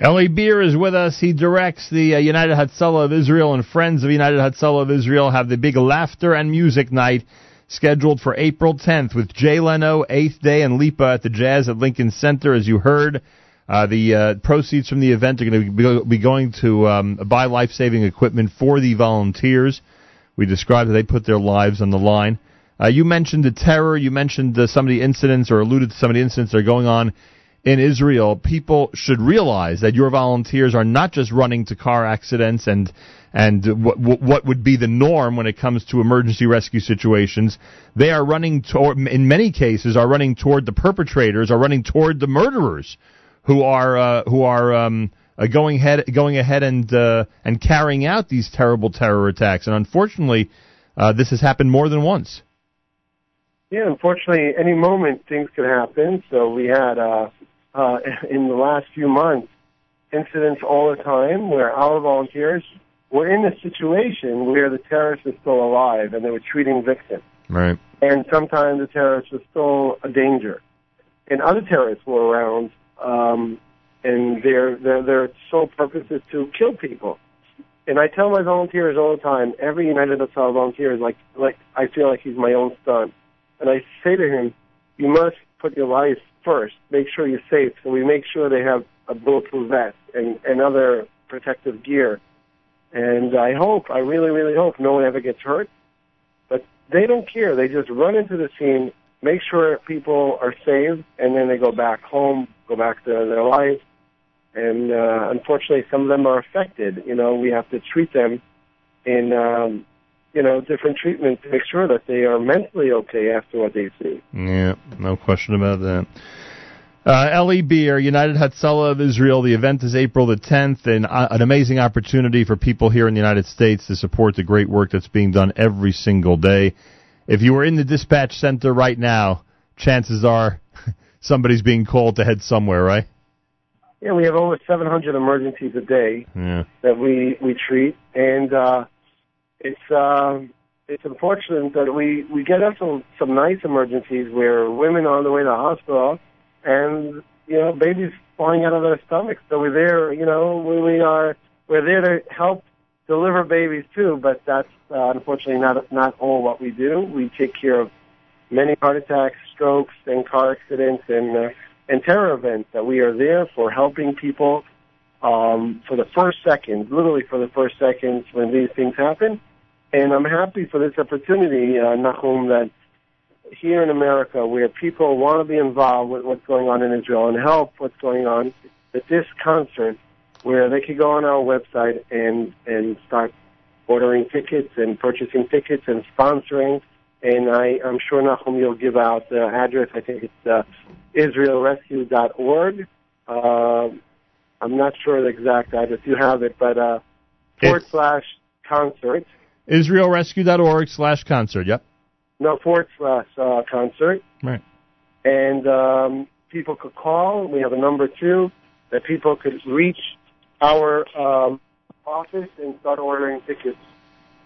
Eli Beer is with us. He directs the uh, United Hatzalah of Israel and Friends of United Hatzalah of Israel have the big laughter and music night scheduled for April 10th with Jay Leno, Eighth Day, and Lipa at the Jazz at Lincoln Center. As you heard, uh, the uh, proceeds from the event are going to be going to um, buy life-saving equipment for the volunteers. We described that they put their lives on the line. Uh, you mentioned the terror. You mentioned uh, some of the incidents, or alluded to some of the incidents that are going on in Israel. People should realize that your volunteers are not just running to car accidents and and what what would be the norm when it comes to emergency rescue situations. They are running toward, in many cases, are running toward the perpetrators, are running toward the murderers, who are uh, who are. Um, uh, going ahead, going ahead, and uh, and carrying out these terrible terror attacks, and unfortunately, uh, this has happened more than once. Yeah, unfortunately, any moment things could happen. So we had uh, uh, in the last few months incidents all the time where our volunteers were in a situation where the terrorist was still alive and they were treating victims. Right. And sometimes the terrorist was still a danger. And other terrorists were around, um, and their, their, their sole purpose is to kill people. And I tell my volunteers all the time, every United Hatzalah volunteer is like, like, I feel like he's my own son. And I say to him, you must put your life first. Make sure you're safe. So we make sure they have a bulletproof vest and, and other protective gear. And I hope, I really, really hope no one ever gets hurt. But they don't care. They just run into the scene, make sure people are saved, and then they go back home, go back to their life. and uh, unfortunately, some of them are affected. You know, we have to treat them in, um, you know, different treatment to make sure that they are mentally okay after what they see. Yeah, no question about that. Uh, Eli Beer, United Hatzalah of Israel. The event is April the 10th, and uh, an amazing opportunity for people here in the United States to support the great work that's being done every single day. If you were in the dispatch center right now, chances are somebody's being called to head somewhere, right? Yeah, we have over 700 emergencies a day Yeah. that we we treat, and uh, it's uh, it's unfortunate that we we get up some some nice emergencies where women are on the way to the hospital, and you know babies falling out of their stomachs. So we're there, you know, we, we are we're there to help deliver babies too, but that's uh, unfortunately not not all what we do. We take care of many heart attacks, strokes, and car accidents, and uh, and terror events. That we are there for helping people um, for the first seconds, literally for the first seconds when these things happen. And I'm happy for this opportunity, uh, Nahum, that here in America, where people want to be involved with what's going on in Israel and help what's going on, that this concert, where they could go on our website and and start ordering tickets and purchasing tickets and sponsoring. And I, I'm sure Nahum, you'll give out the address. I think it's uh, IsraelRescue.org. Uh, I'm not sure the exact address. You have it, but uh, forward slash concert. IsraelRescue.org slash concert, yep. No, forward slash uh, concert. Right. And um, people could call. We have a number too, that people could reach our um, office and start ordering tickets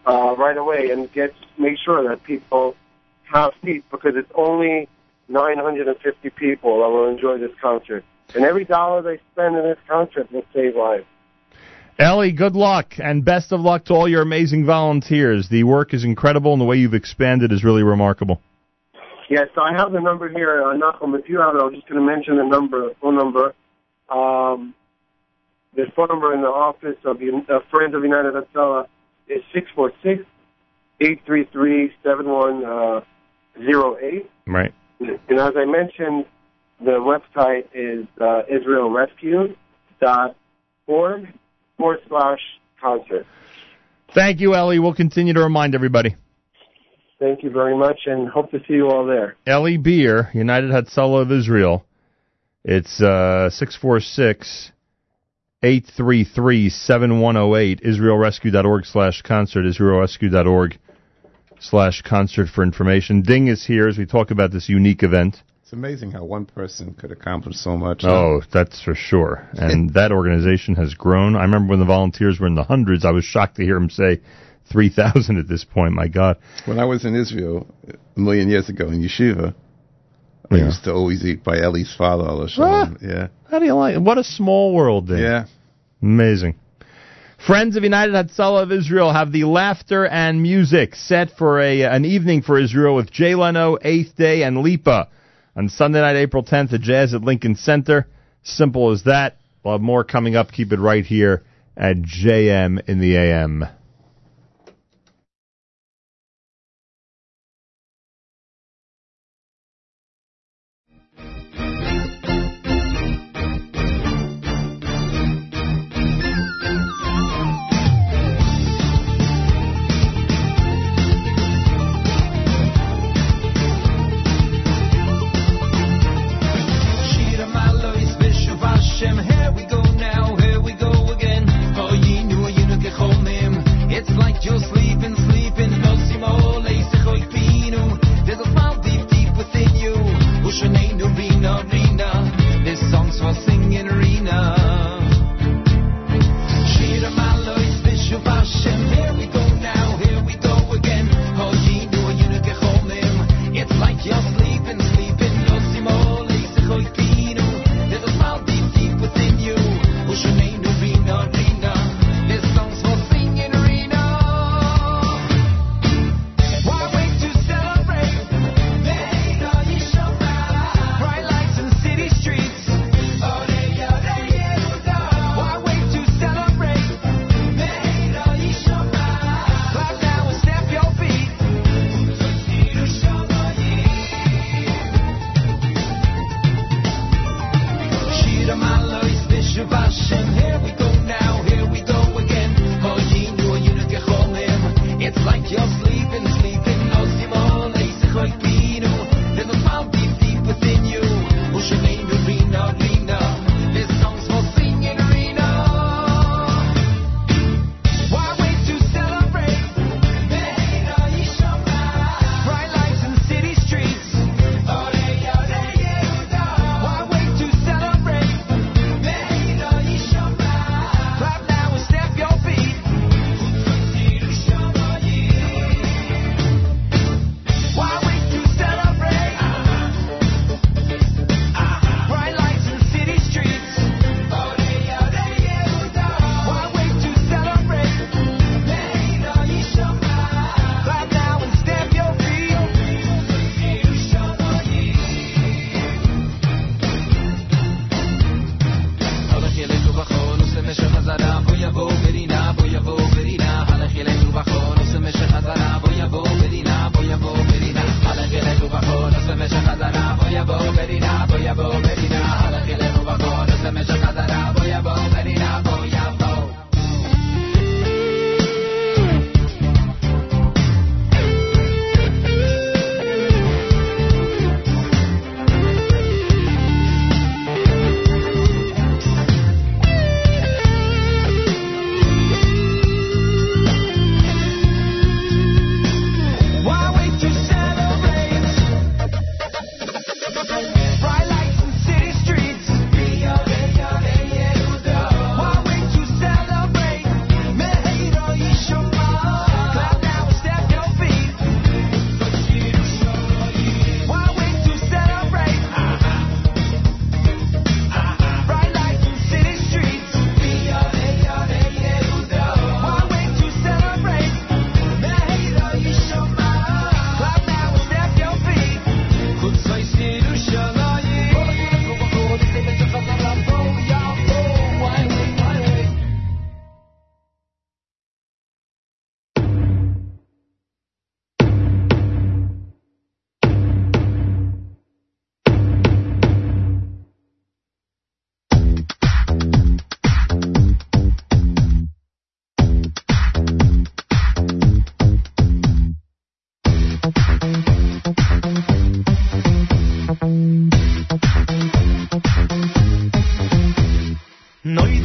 uh, right away and get make sure that people have seats because it's only 950 people that will enjoy this concert. And every dollar they spend in this concert will save lives. Eli, good luck and best of luck to all your amazing volunteers. The work is incredible, and the way you've expanded is really remarkable. Yes, so I have the number here, uh, Nachum. If you have it, I was just going to mention the number, phone number. Um, the phone number in the office of uh, Friends of United Hatzalah is six four six eight three three seven one uh, zero eight. Right. And as I mentioned, the website is uh, israelrescue.org forward slash concert. Thank you, Eli. We'll continue to remind everybody. Thank you very much and hope to see you all there. Eli Beer, United Hatzalah of Israel. It's uh, 646 833 7108, israelrescue.org slash concert, israelrescue.org slash concert for information. Ding is here as we talk about this unique event. It's amazing how one person could accomplish so much. Oh, that's for sure. And that organization has grown. I remember when the volunteers were in the hundreds, I was shocked to hear him say 3,000 at this point. My God. When I was in Israel a million years ago in yeshiva, I Yeah. used to always eat by Eli's father. Shalom. Yeah. How do you like it? What a small world, Ding. Yeah. Amazing. Friends of United Hatzalah of Israel have the laughter and music set for a an evening for Israel with Jay Leno, Eighth Day, and Lipa on Sunday night, April 10th the Jazz at Lincoln Center. Simple as that. We'll have more coming up. Keep it right here at JM in the AM.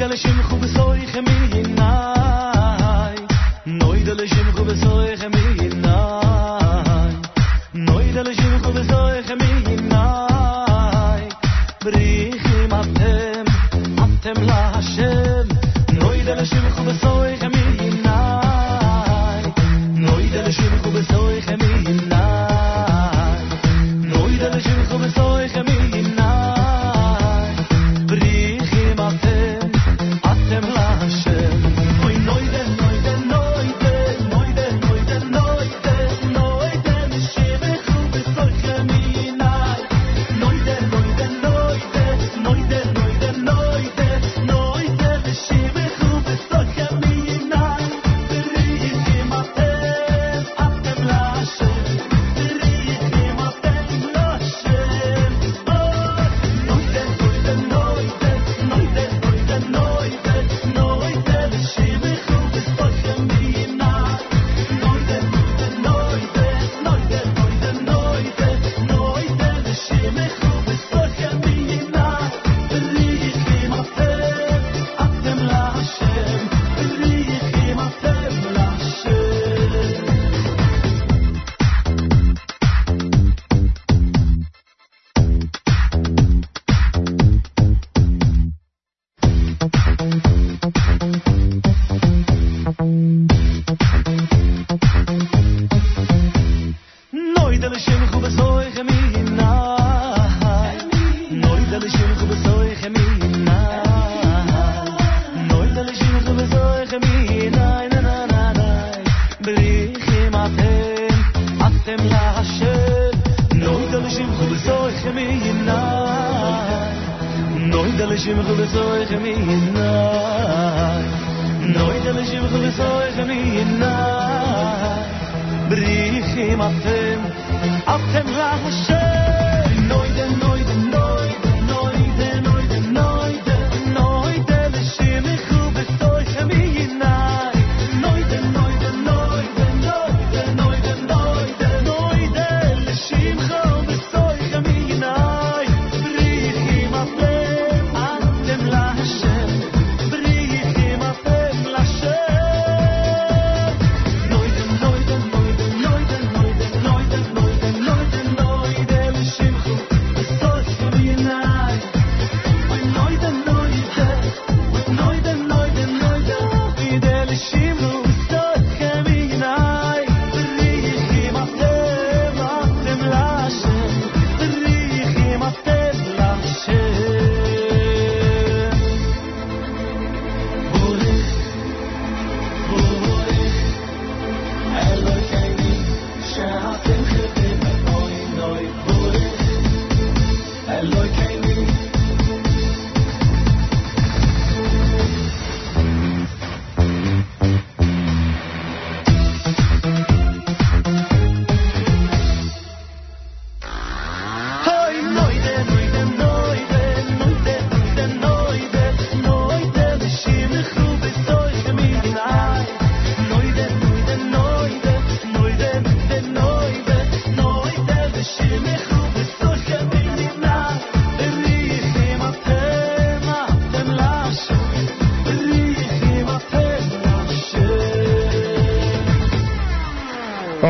دلشون خوب سایخ می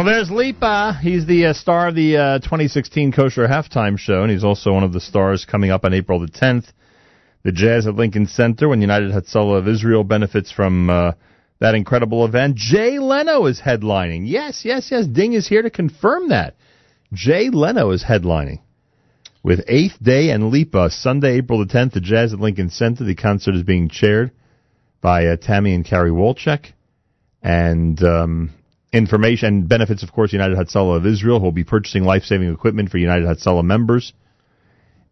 there's Lipa. He's the uh, star of the uh, 2016 Kosher Halftime Show, and he's also one of the stars coming up on April the 10th. The Jazz at Lincoln Center, when United Hatzalah of Israel benefits from uh, that incredible event. Jay Leno is headlining. Yes, yes, yes. Ding is here to confirm that. Jay Leno is headlining with Eighth Day and Lipa Sunday, April the 10th. The Jazz at Lincoln Center. The concert is being chaired by uh, Tammy and Carrie Wolchek, and um, information and benefits, of course, United Hatzalah of Israel, who will be purchasing life-saving equipment for United Hatzalah members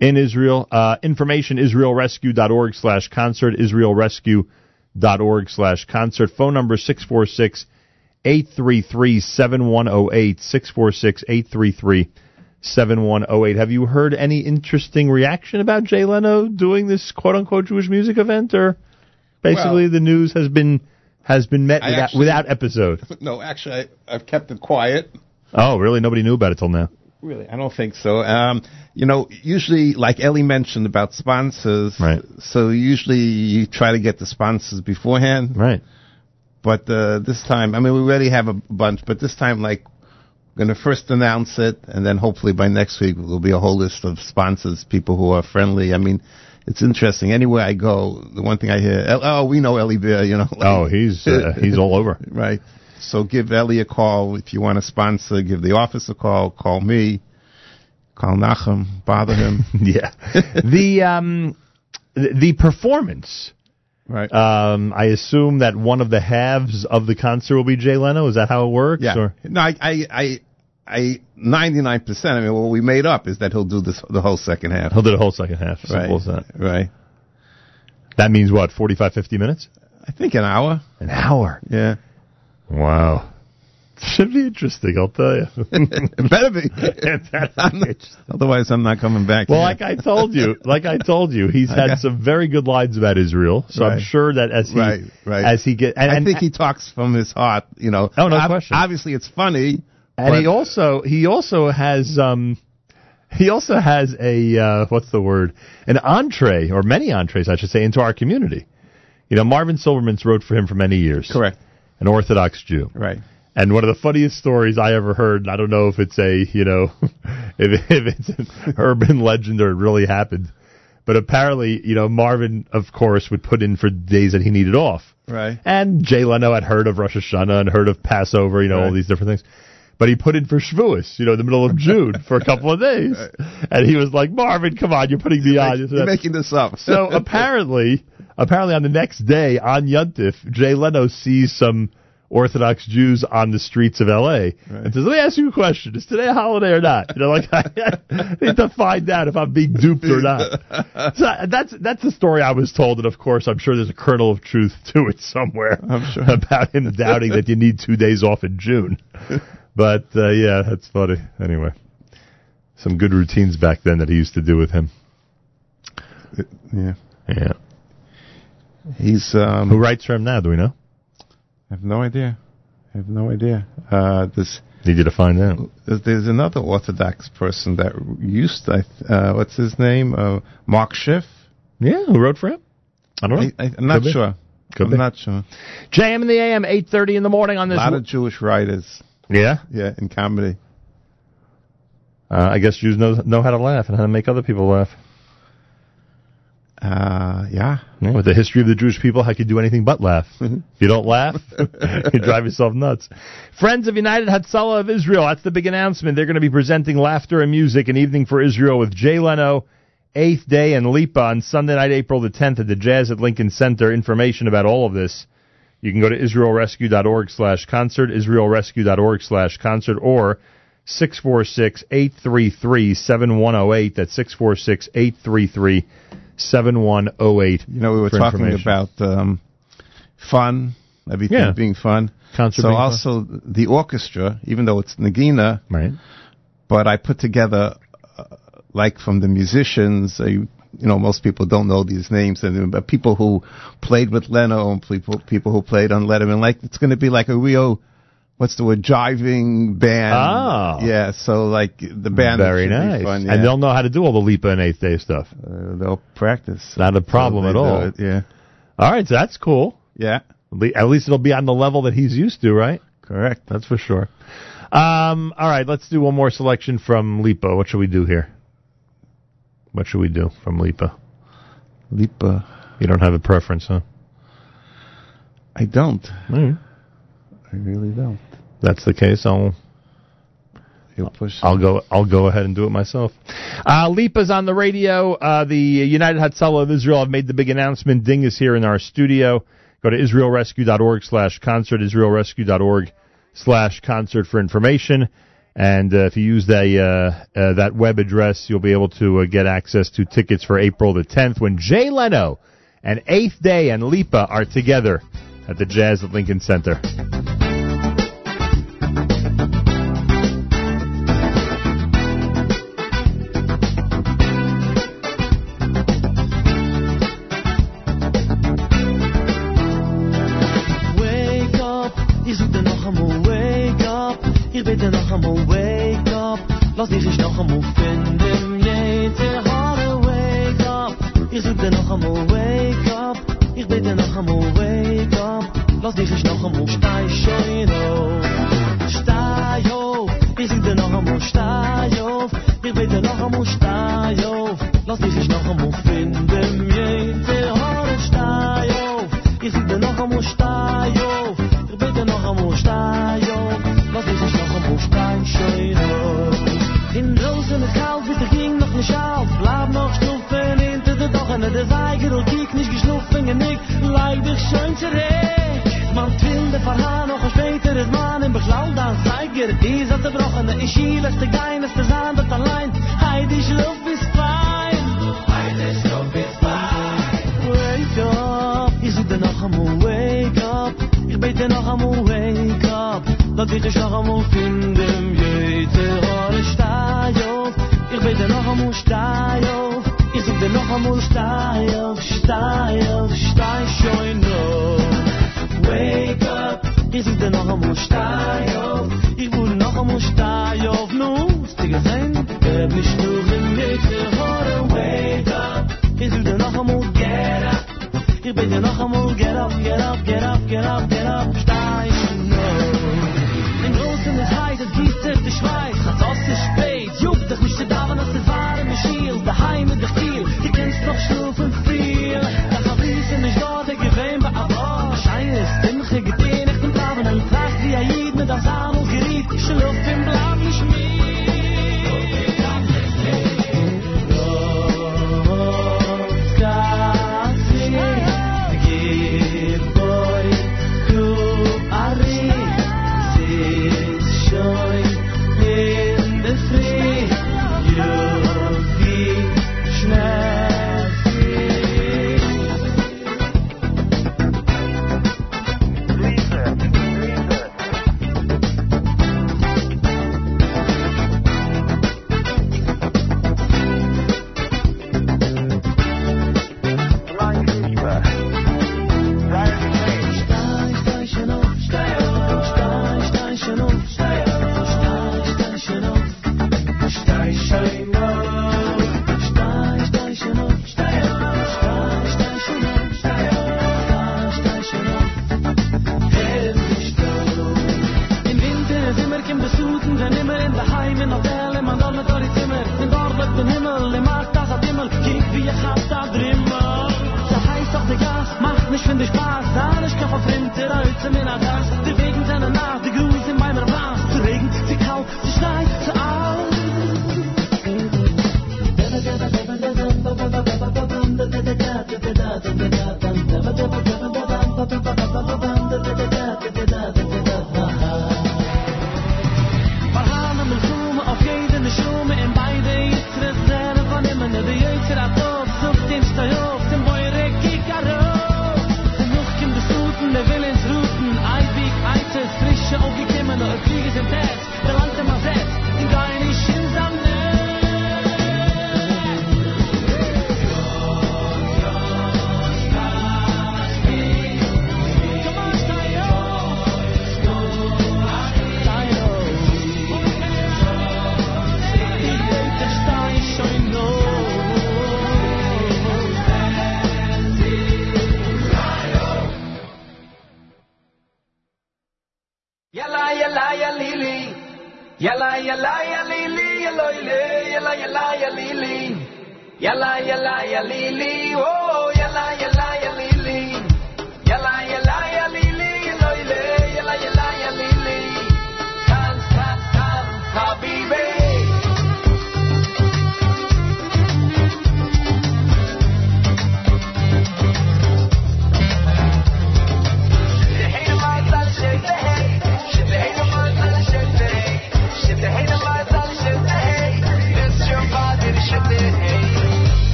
in Israel. Uh, information, israelrescue.org slash concert, israelrescue.org slash concert. Phone number 646 833 7108, 646 833 7108. Have you heard any interesting reaction about Jay Leno doing this quote-unquote Jewish music event, or basically Well- the news has been has been met without, actually- without episode? No, actually, I, I've kept it quiet. Oh, really? Nobody knew about it till now. Really, I don't think so. Um, you know, usually, like Eli mentioned about sponsors, right? So usually you try to get the sponsors beforehand, right? But uh, this time, I mean, we already have a bunch, but this time, like, we're going to first announce it, and then hopefully by next week there'll be a whole list of sponsors, people who are friendly. I mean, it's interesting. Anywhere I go, the one thing I hear, oh, we know Eli Beer, you know. Oh, he's uh, he's all over. right. So give Eli a call if you want to sponsor. Give the office a call. Call me. Call Nachum. Bother him. yeah. the um the, the performance. Right. Um, I assume that one of the halves of the concert will be Jay Leno. Is that how it works? Yeah. Or? No, I, I, I, I, ninety-nine percent. I mean, what we made up is that he'll do this the whole second half. He'll do the whole second half. Simple Right. as that. Right. That means what? 45, 50 minutes? I think an hour. An hour. Yeah. Wow. Should be interesting, I'll tell you. it better be. Otherwise, I'm not coming back. Well, like I told you, like I told you, he's had Okay. some very good lines about Israel. So I'm sure that as he right, right. as he get, and, I and- think he talks from his heart. You know. Oh, no question. Obviously, it's funny. And but- he also he also has um he also has a uh, what's the word an entree or many entrees I should say into our community. You know, Marvin Silbermintz wrote for him for many years. Correct. An Orthodox Jew. Right. And one of the funniest stories I ever heard, and I don't know if it's a, you know, if, if it's an urban legend or it really happened, but apparently, you know, Marvin, of course, would put in for days that he needed off. Right. And Jay Leno had heard of Rosh Hashanah and heard of Passover, you know, all these different things. But he put in for Shavuos, you know, in the middle of June for a couple of days. And he was like, Marvin, come on, you're putting me on. You're making this up. So apparently, apparently on the next day on Yuntif, Jay Leno sees some Orthodox Jews on the streets of L.A. and says, "Let me ask you a question: Is today a holiday or not?" You know, like I, need to find out if I'm being duped or not. So uh, that's that's the story I was told, and of course, I'm sure there's a kernel of truth to it somewhere. I'm sure. about him doubting that you need two days off in June. But uh, yeah, that's funny. Anyway, some good routines back then that he used to do with him. Yeah. Yeah. He's um, Who writes for him now? Do we know? I have no idea. I have no idea. Uh, this Need you to find out. there's, there's another Orthodox person that used. I th- uh, what's his name? Uh, Mark Schiff. Yeah, who wrote for him? I don't know. I, am not Could be. sure. Could I'm be. not sure. JM in the AM, 8.30 in the morning on this. A this. lot of Jewish writers. Yeah? Yeah, in comedy. Uh, I guess Jews know, know how to laugh and how to make other people laugh. Uh, yeah. Yeah, with the history of the Jewish people, how could you do anything but laugh? if you don't laugh, you drive yourself nuts. Friends of United Hatzalah of Israel, that's the big announcement. They're going to be presenting Laughter and Music, an evening for Israel with Jay Leno, Eighth Day, and Lipa on Sunday night, April the 10th at the Jazz at Lincoln Center. Information about all of this, you can go to israelrescue.org slash concert, israelrescue.org slash concert, or 646-833-7108. That's 646-833-7108. You know, we were talking about um, fun, everything Yeah. being fun. Concert so being fun. also the orchestra, even though it's Nagina, right? But I put together, uh, like from the musicians, uh, you, know, most people don't know these names, and but people who played with Leno and people people who played on Letterman, like it's going to be like a real. What's the word? Jiving band. Oh. Yeah, so like the band. Very nice. fun, And they'll know how to do all the Lipa and Eighth Day stuff. Uh, they'll practice. Not a problem at all. it, yeah. All right, so that's cool. Yeah. At At least it'll be on the level that he's used to, right? Correct. That's for sure. Um, all right, let's do one more selection from Lipa. What should we do here? What should we do from Lipa? Lipa. You don't have a preference, huh? I don't. I really don't. That's the case. I'll You'll push. I'll go. I'll go ahead and do it myself. Uh, Lipa's on the radio. Uh, the United Hatzalah of Israel have made the big announcement. Ding is here in our studio. Go to israelrescue.org slash concert. Israelrescue.org slash concert for information. And uh, if you use the, uh, uh, that web address, you'll be able to uh, get access to tickets for April the 10th when Jay Leno and Eighth Day and Lipa are together at the Jazz at Lincoln Center. bitte noch einmal wake up. Lass dich ich noch einmal finden, jeder harte wake up. Ich such noch einmal wake up. Ich bitte noch einmal wake up. Lass dich ich noch einmal stei schön auf. Stei auf. Ich such noch einmal stei auf. Ich bitte noch einmal stei auf. Lass dich ich noch einmal finden. Euro dich nicht geschnuffen genick leid dich schön zurück. Man will verha verhaar noch später es man im beschlau dann zeig dir die satte brochen der ich hier ist der geine ist der zaan der allein. Heid ich lauf bis fein heid ich lauf bis fein wake up. Is it noch am wake up. Ich bitte noch am wake up. Dat ich dich noch am finden jeder hol ich bitte noch am stayo det noch amol steil, steil, steil shoin no. Wake up, ich sind noch amol steil, ich wurde noch amol steil auf nu, stiger sein, der nicht nur in mitte hore wake up, ich sind noch amol get up. Ich bin noch amol get up, get up, get up, get up, get up. Get up!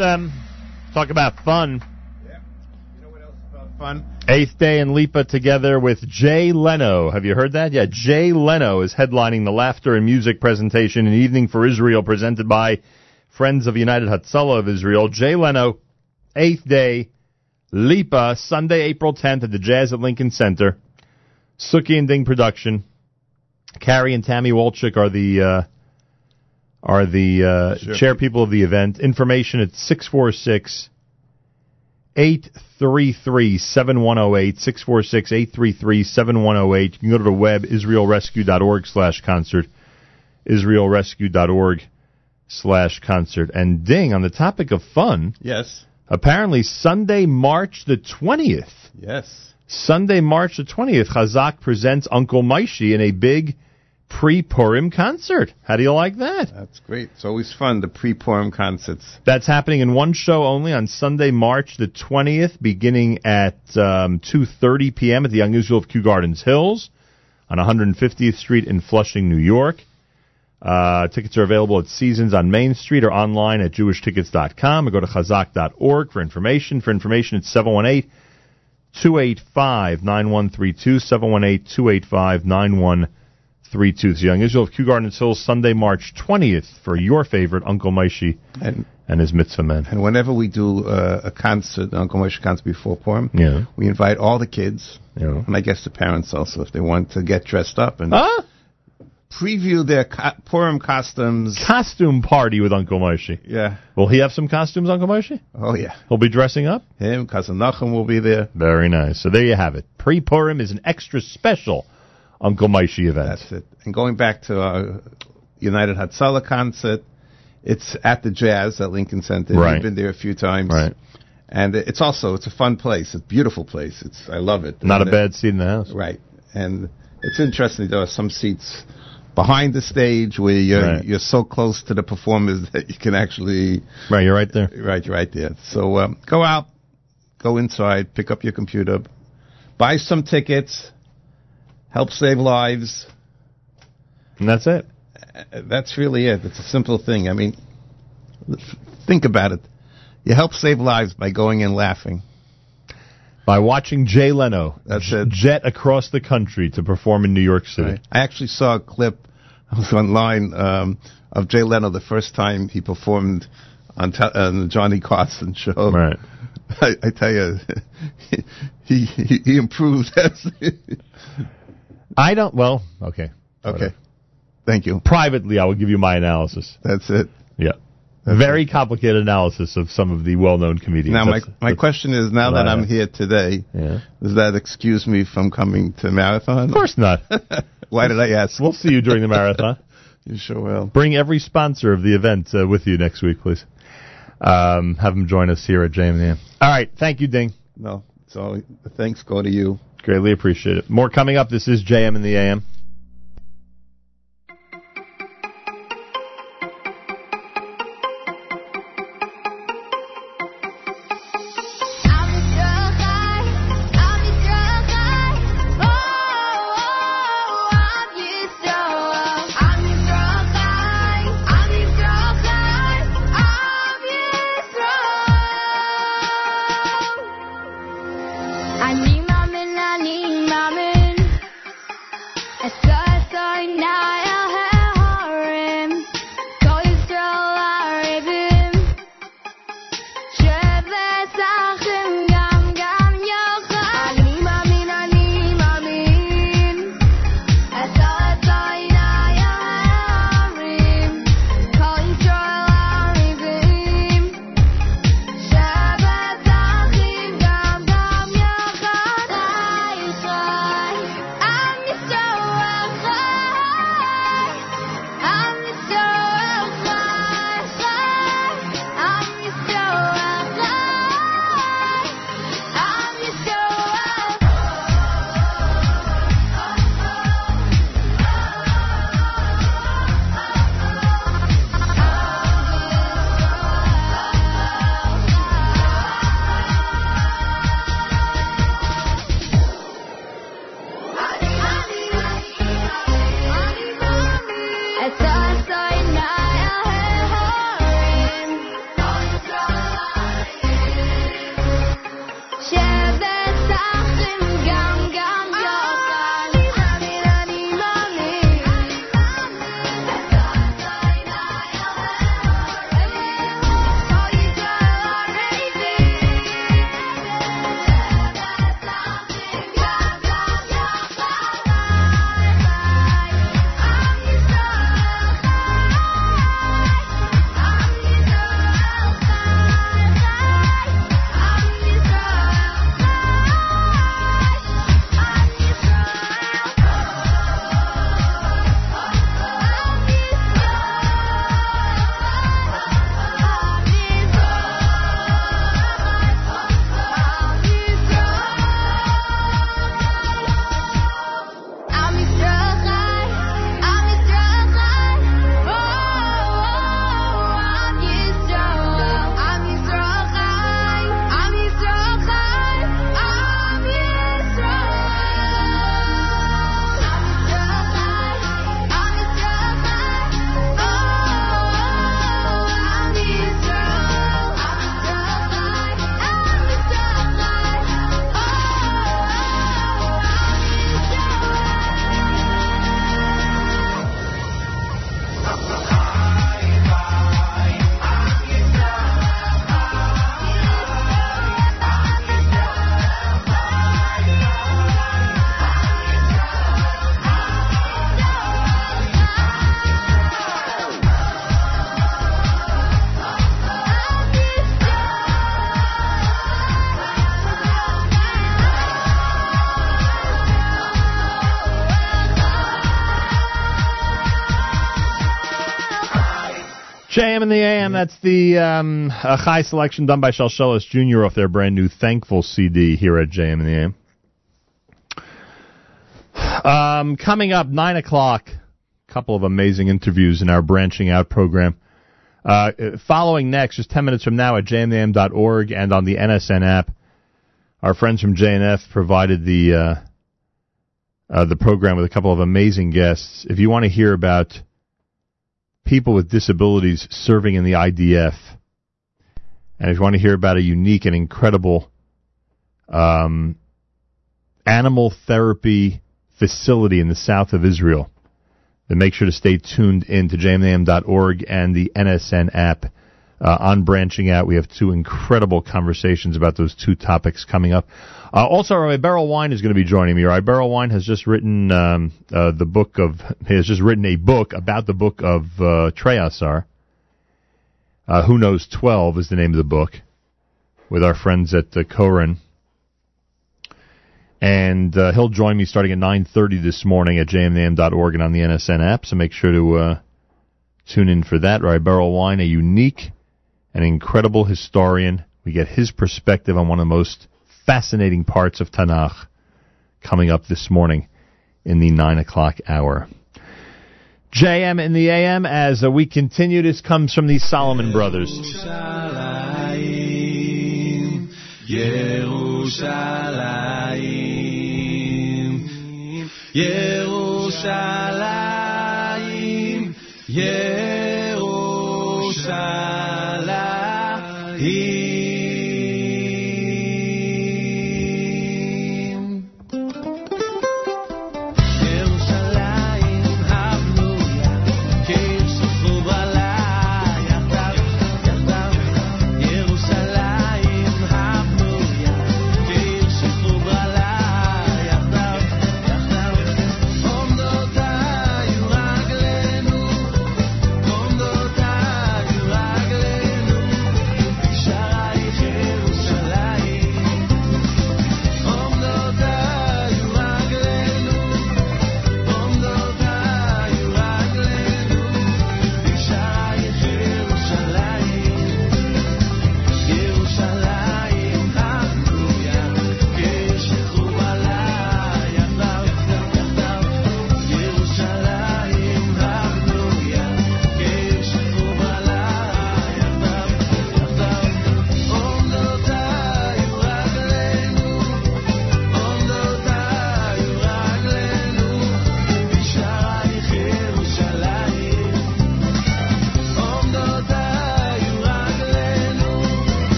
There you have them. Talk about fun. Fun. Eighth Day and Lipa together with Jay Leno. Have you heard that? Yeah, Jay Leno is headlining the Laughter and Music presentation in Evening for Israel presented by Friends of United Hatzalah of Israel. Jay Leno, Eighth Day, Lipa, Sunday, April 10th at the Jazz at Lincoln Center. Suki and Ding production. Carrie and Tammy Walchik are the uh, are the uh, Sure. chair people of the event. Information at 646 833 7108 646 833 7108 You can go to the web israelrescue.org slash concert israelrescue.org slash concert and ding on the topic of fun Yes. apparently Sunday March the 20th Yes. Sunday March the 20th Chazak presents Uncle Moishy in a big pre-Purim concert how do you like that That's great. It's always fun, the pre-Purim concerts. that's happening in one show only on Sunday, March the 20th, beginning at um, 2.30 p.m. at the Israel of Kew Gardens Hills on 150th Street in Flushing, New York. Uh, tickets are available at Seasons on Main Street or online at jewishtickets.com or go to chazak.org for information. For information, it's 718 285 9132, 718 285 9132. It's Young Israel of Kew Gardens Hills, Sunday, March 20th for your favorite Uncle Moishy And and his mitzvah men. and whenever we do uh, a concert, Uncle Moshe concert before Purim, Yeah. we invite all the kids, Yeah. and I guess the parents also, if they want to get dressed up and Huh? preview their co- Purim costumes. Costume party with Uncle Moshe. Yeah. Will he have some costumes, Uncle Moshe? Oh yeah. He'll be dressing up? Him, cousin Nachum will be there. Very nice. So there you have it. Pre Purim is an extra special Uncle Moshe event. That's it. And going back to our United Hatzalah concert, it's at the Jazz at Lincoln Center. Right. We've been there a few times. Right. And it's also it's a fun place. It's a beautiful place. It's I love it. Not a And, uh, bad seat in the house. Right. And it's interesting. There are some seats behind the stage where you're Right. you're so close to the performers that you can actually Right, you're right there. right you're right there. So um, go out, go inside, pick up your computer, buy some tickets, help save lives. And that's it. Uh, That's really it. It's a simple thing. I mean, think about it. You help save lives by going in laughing. By watching Jay Leno That's it. jet across the country to perform in New York City. Right. I actually saw a clip I was online um, of Jay Leno the first time he performed on, te- on the Johnny Carson show. Right. I, I tell you, he he, he improved. I don't, well, okay. okay, thank you. Privately, I will give you my analysis. That's it. Yeah. Very complicated analysis of some of the well known comedians. Now my That's- my that's- question is, now that I I'm here today, Yeah. does that excuse me from coming to marathon? Of course not. Why did I ask? We'll see you during the marathon. You sure will. Bring every sponsor of the event uh, with you next week, please. Um, have them join us here at JMN. All right. Thank you, Ding. No, so thanks go to you. Greatly appreciate it. More coming up. This is JM in the AM. JM and the AM, that's the um, a high selection done by Shalsheles Jr. off their brand new Thankful CD here at JM and the AM. Um, coming up, 9 o'clock, a couple of amazing interviews in our Branching Out program. Uh, following next, just 10 minutes from now at jmam.org and on the NSN app, our friends from JNF provided the uh, uh, the program with a couple of amazing guests. If you want to hear about people with disabilities serving in the IDF, and if you want to hear about a unique and incredible um, animal therapy facility in the south of Israel, then make sure to stay tuned in to jmam.org and the NSN app. Uh, on branching out, we have two incredible conversations about those two topics coming up. Uh, also, Rabbi Berel Wein is going to be joining me. Rabbi Berel Wein has just written um, uh, the book of he has just written a book about the book of uh, Trei Asar. Uh, Who knows twelve is the name of the book, with our friends at uh, Koren. And uh, he'll join me starting at 9.30 this morning at jmnam.org and on the NSN app, so make sure to uh, tune in for that. Rabbi Berel Wein, a unique an incredible historian. We get his perspective on one of the most fascinating parts of Tanakh coming up this morning in the 9 o'clock hour. JM in the AM as we continue. This comes from the Solomon Brothers. Yerushalayim, Yerushalayim, Yerushalayim,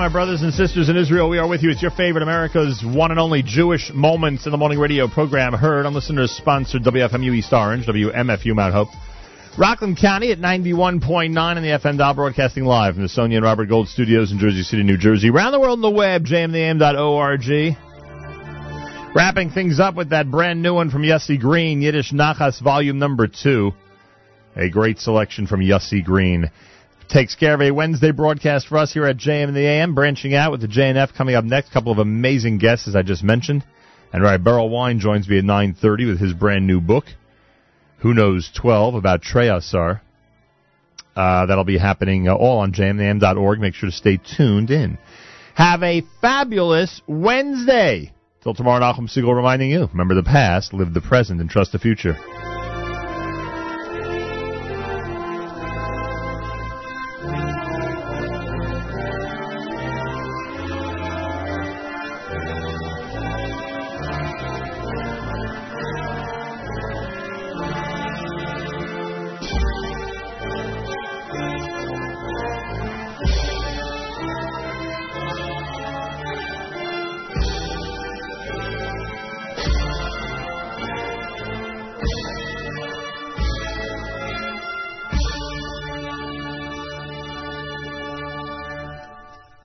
my brothers and sisters in Israel, we are with you. It's your favorite America's one and only Jewish Moments in the Morning radio program, heard on listeners sponsored WFMU East Orange, WMFU Mount Hope. Rockland County at 91.9 on the FM dial, broadcasting live from the Sonia and Robert Gold studios in Jersey City, New Jersey. Around the world on the web, jmtheam.org. Wrapping things up with that brand new one from Yossi Green, Yiddish Nachas Volume Number 2. A great selection from Yossi Green. Takes care of a Wednesday broadcast for us here at JM and the AM, branching out with the JNF coming up next. couple of amazing guests, as I just mentioned. And Rabbi Berel Wein joins me at 9.30 with his brand new book, Who Knows 12, about Trei Asar. Uh, that'll be happening uh, all on jmam.org. Make sure to stay tuned in. Have a fabulous Wednesday. Till tomorrow, Nachum Siegel reminding you, remember the past, live the present, and trust the future.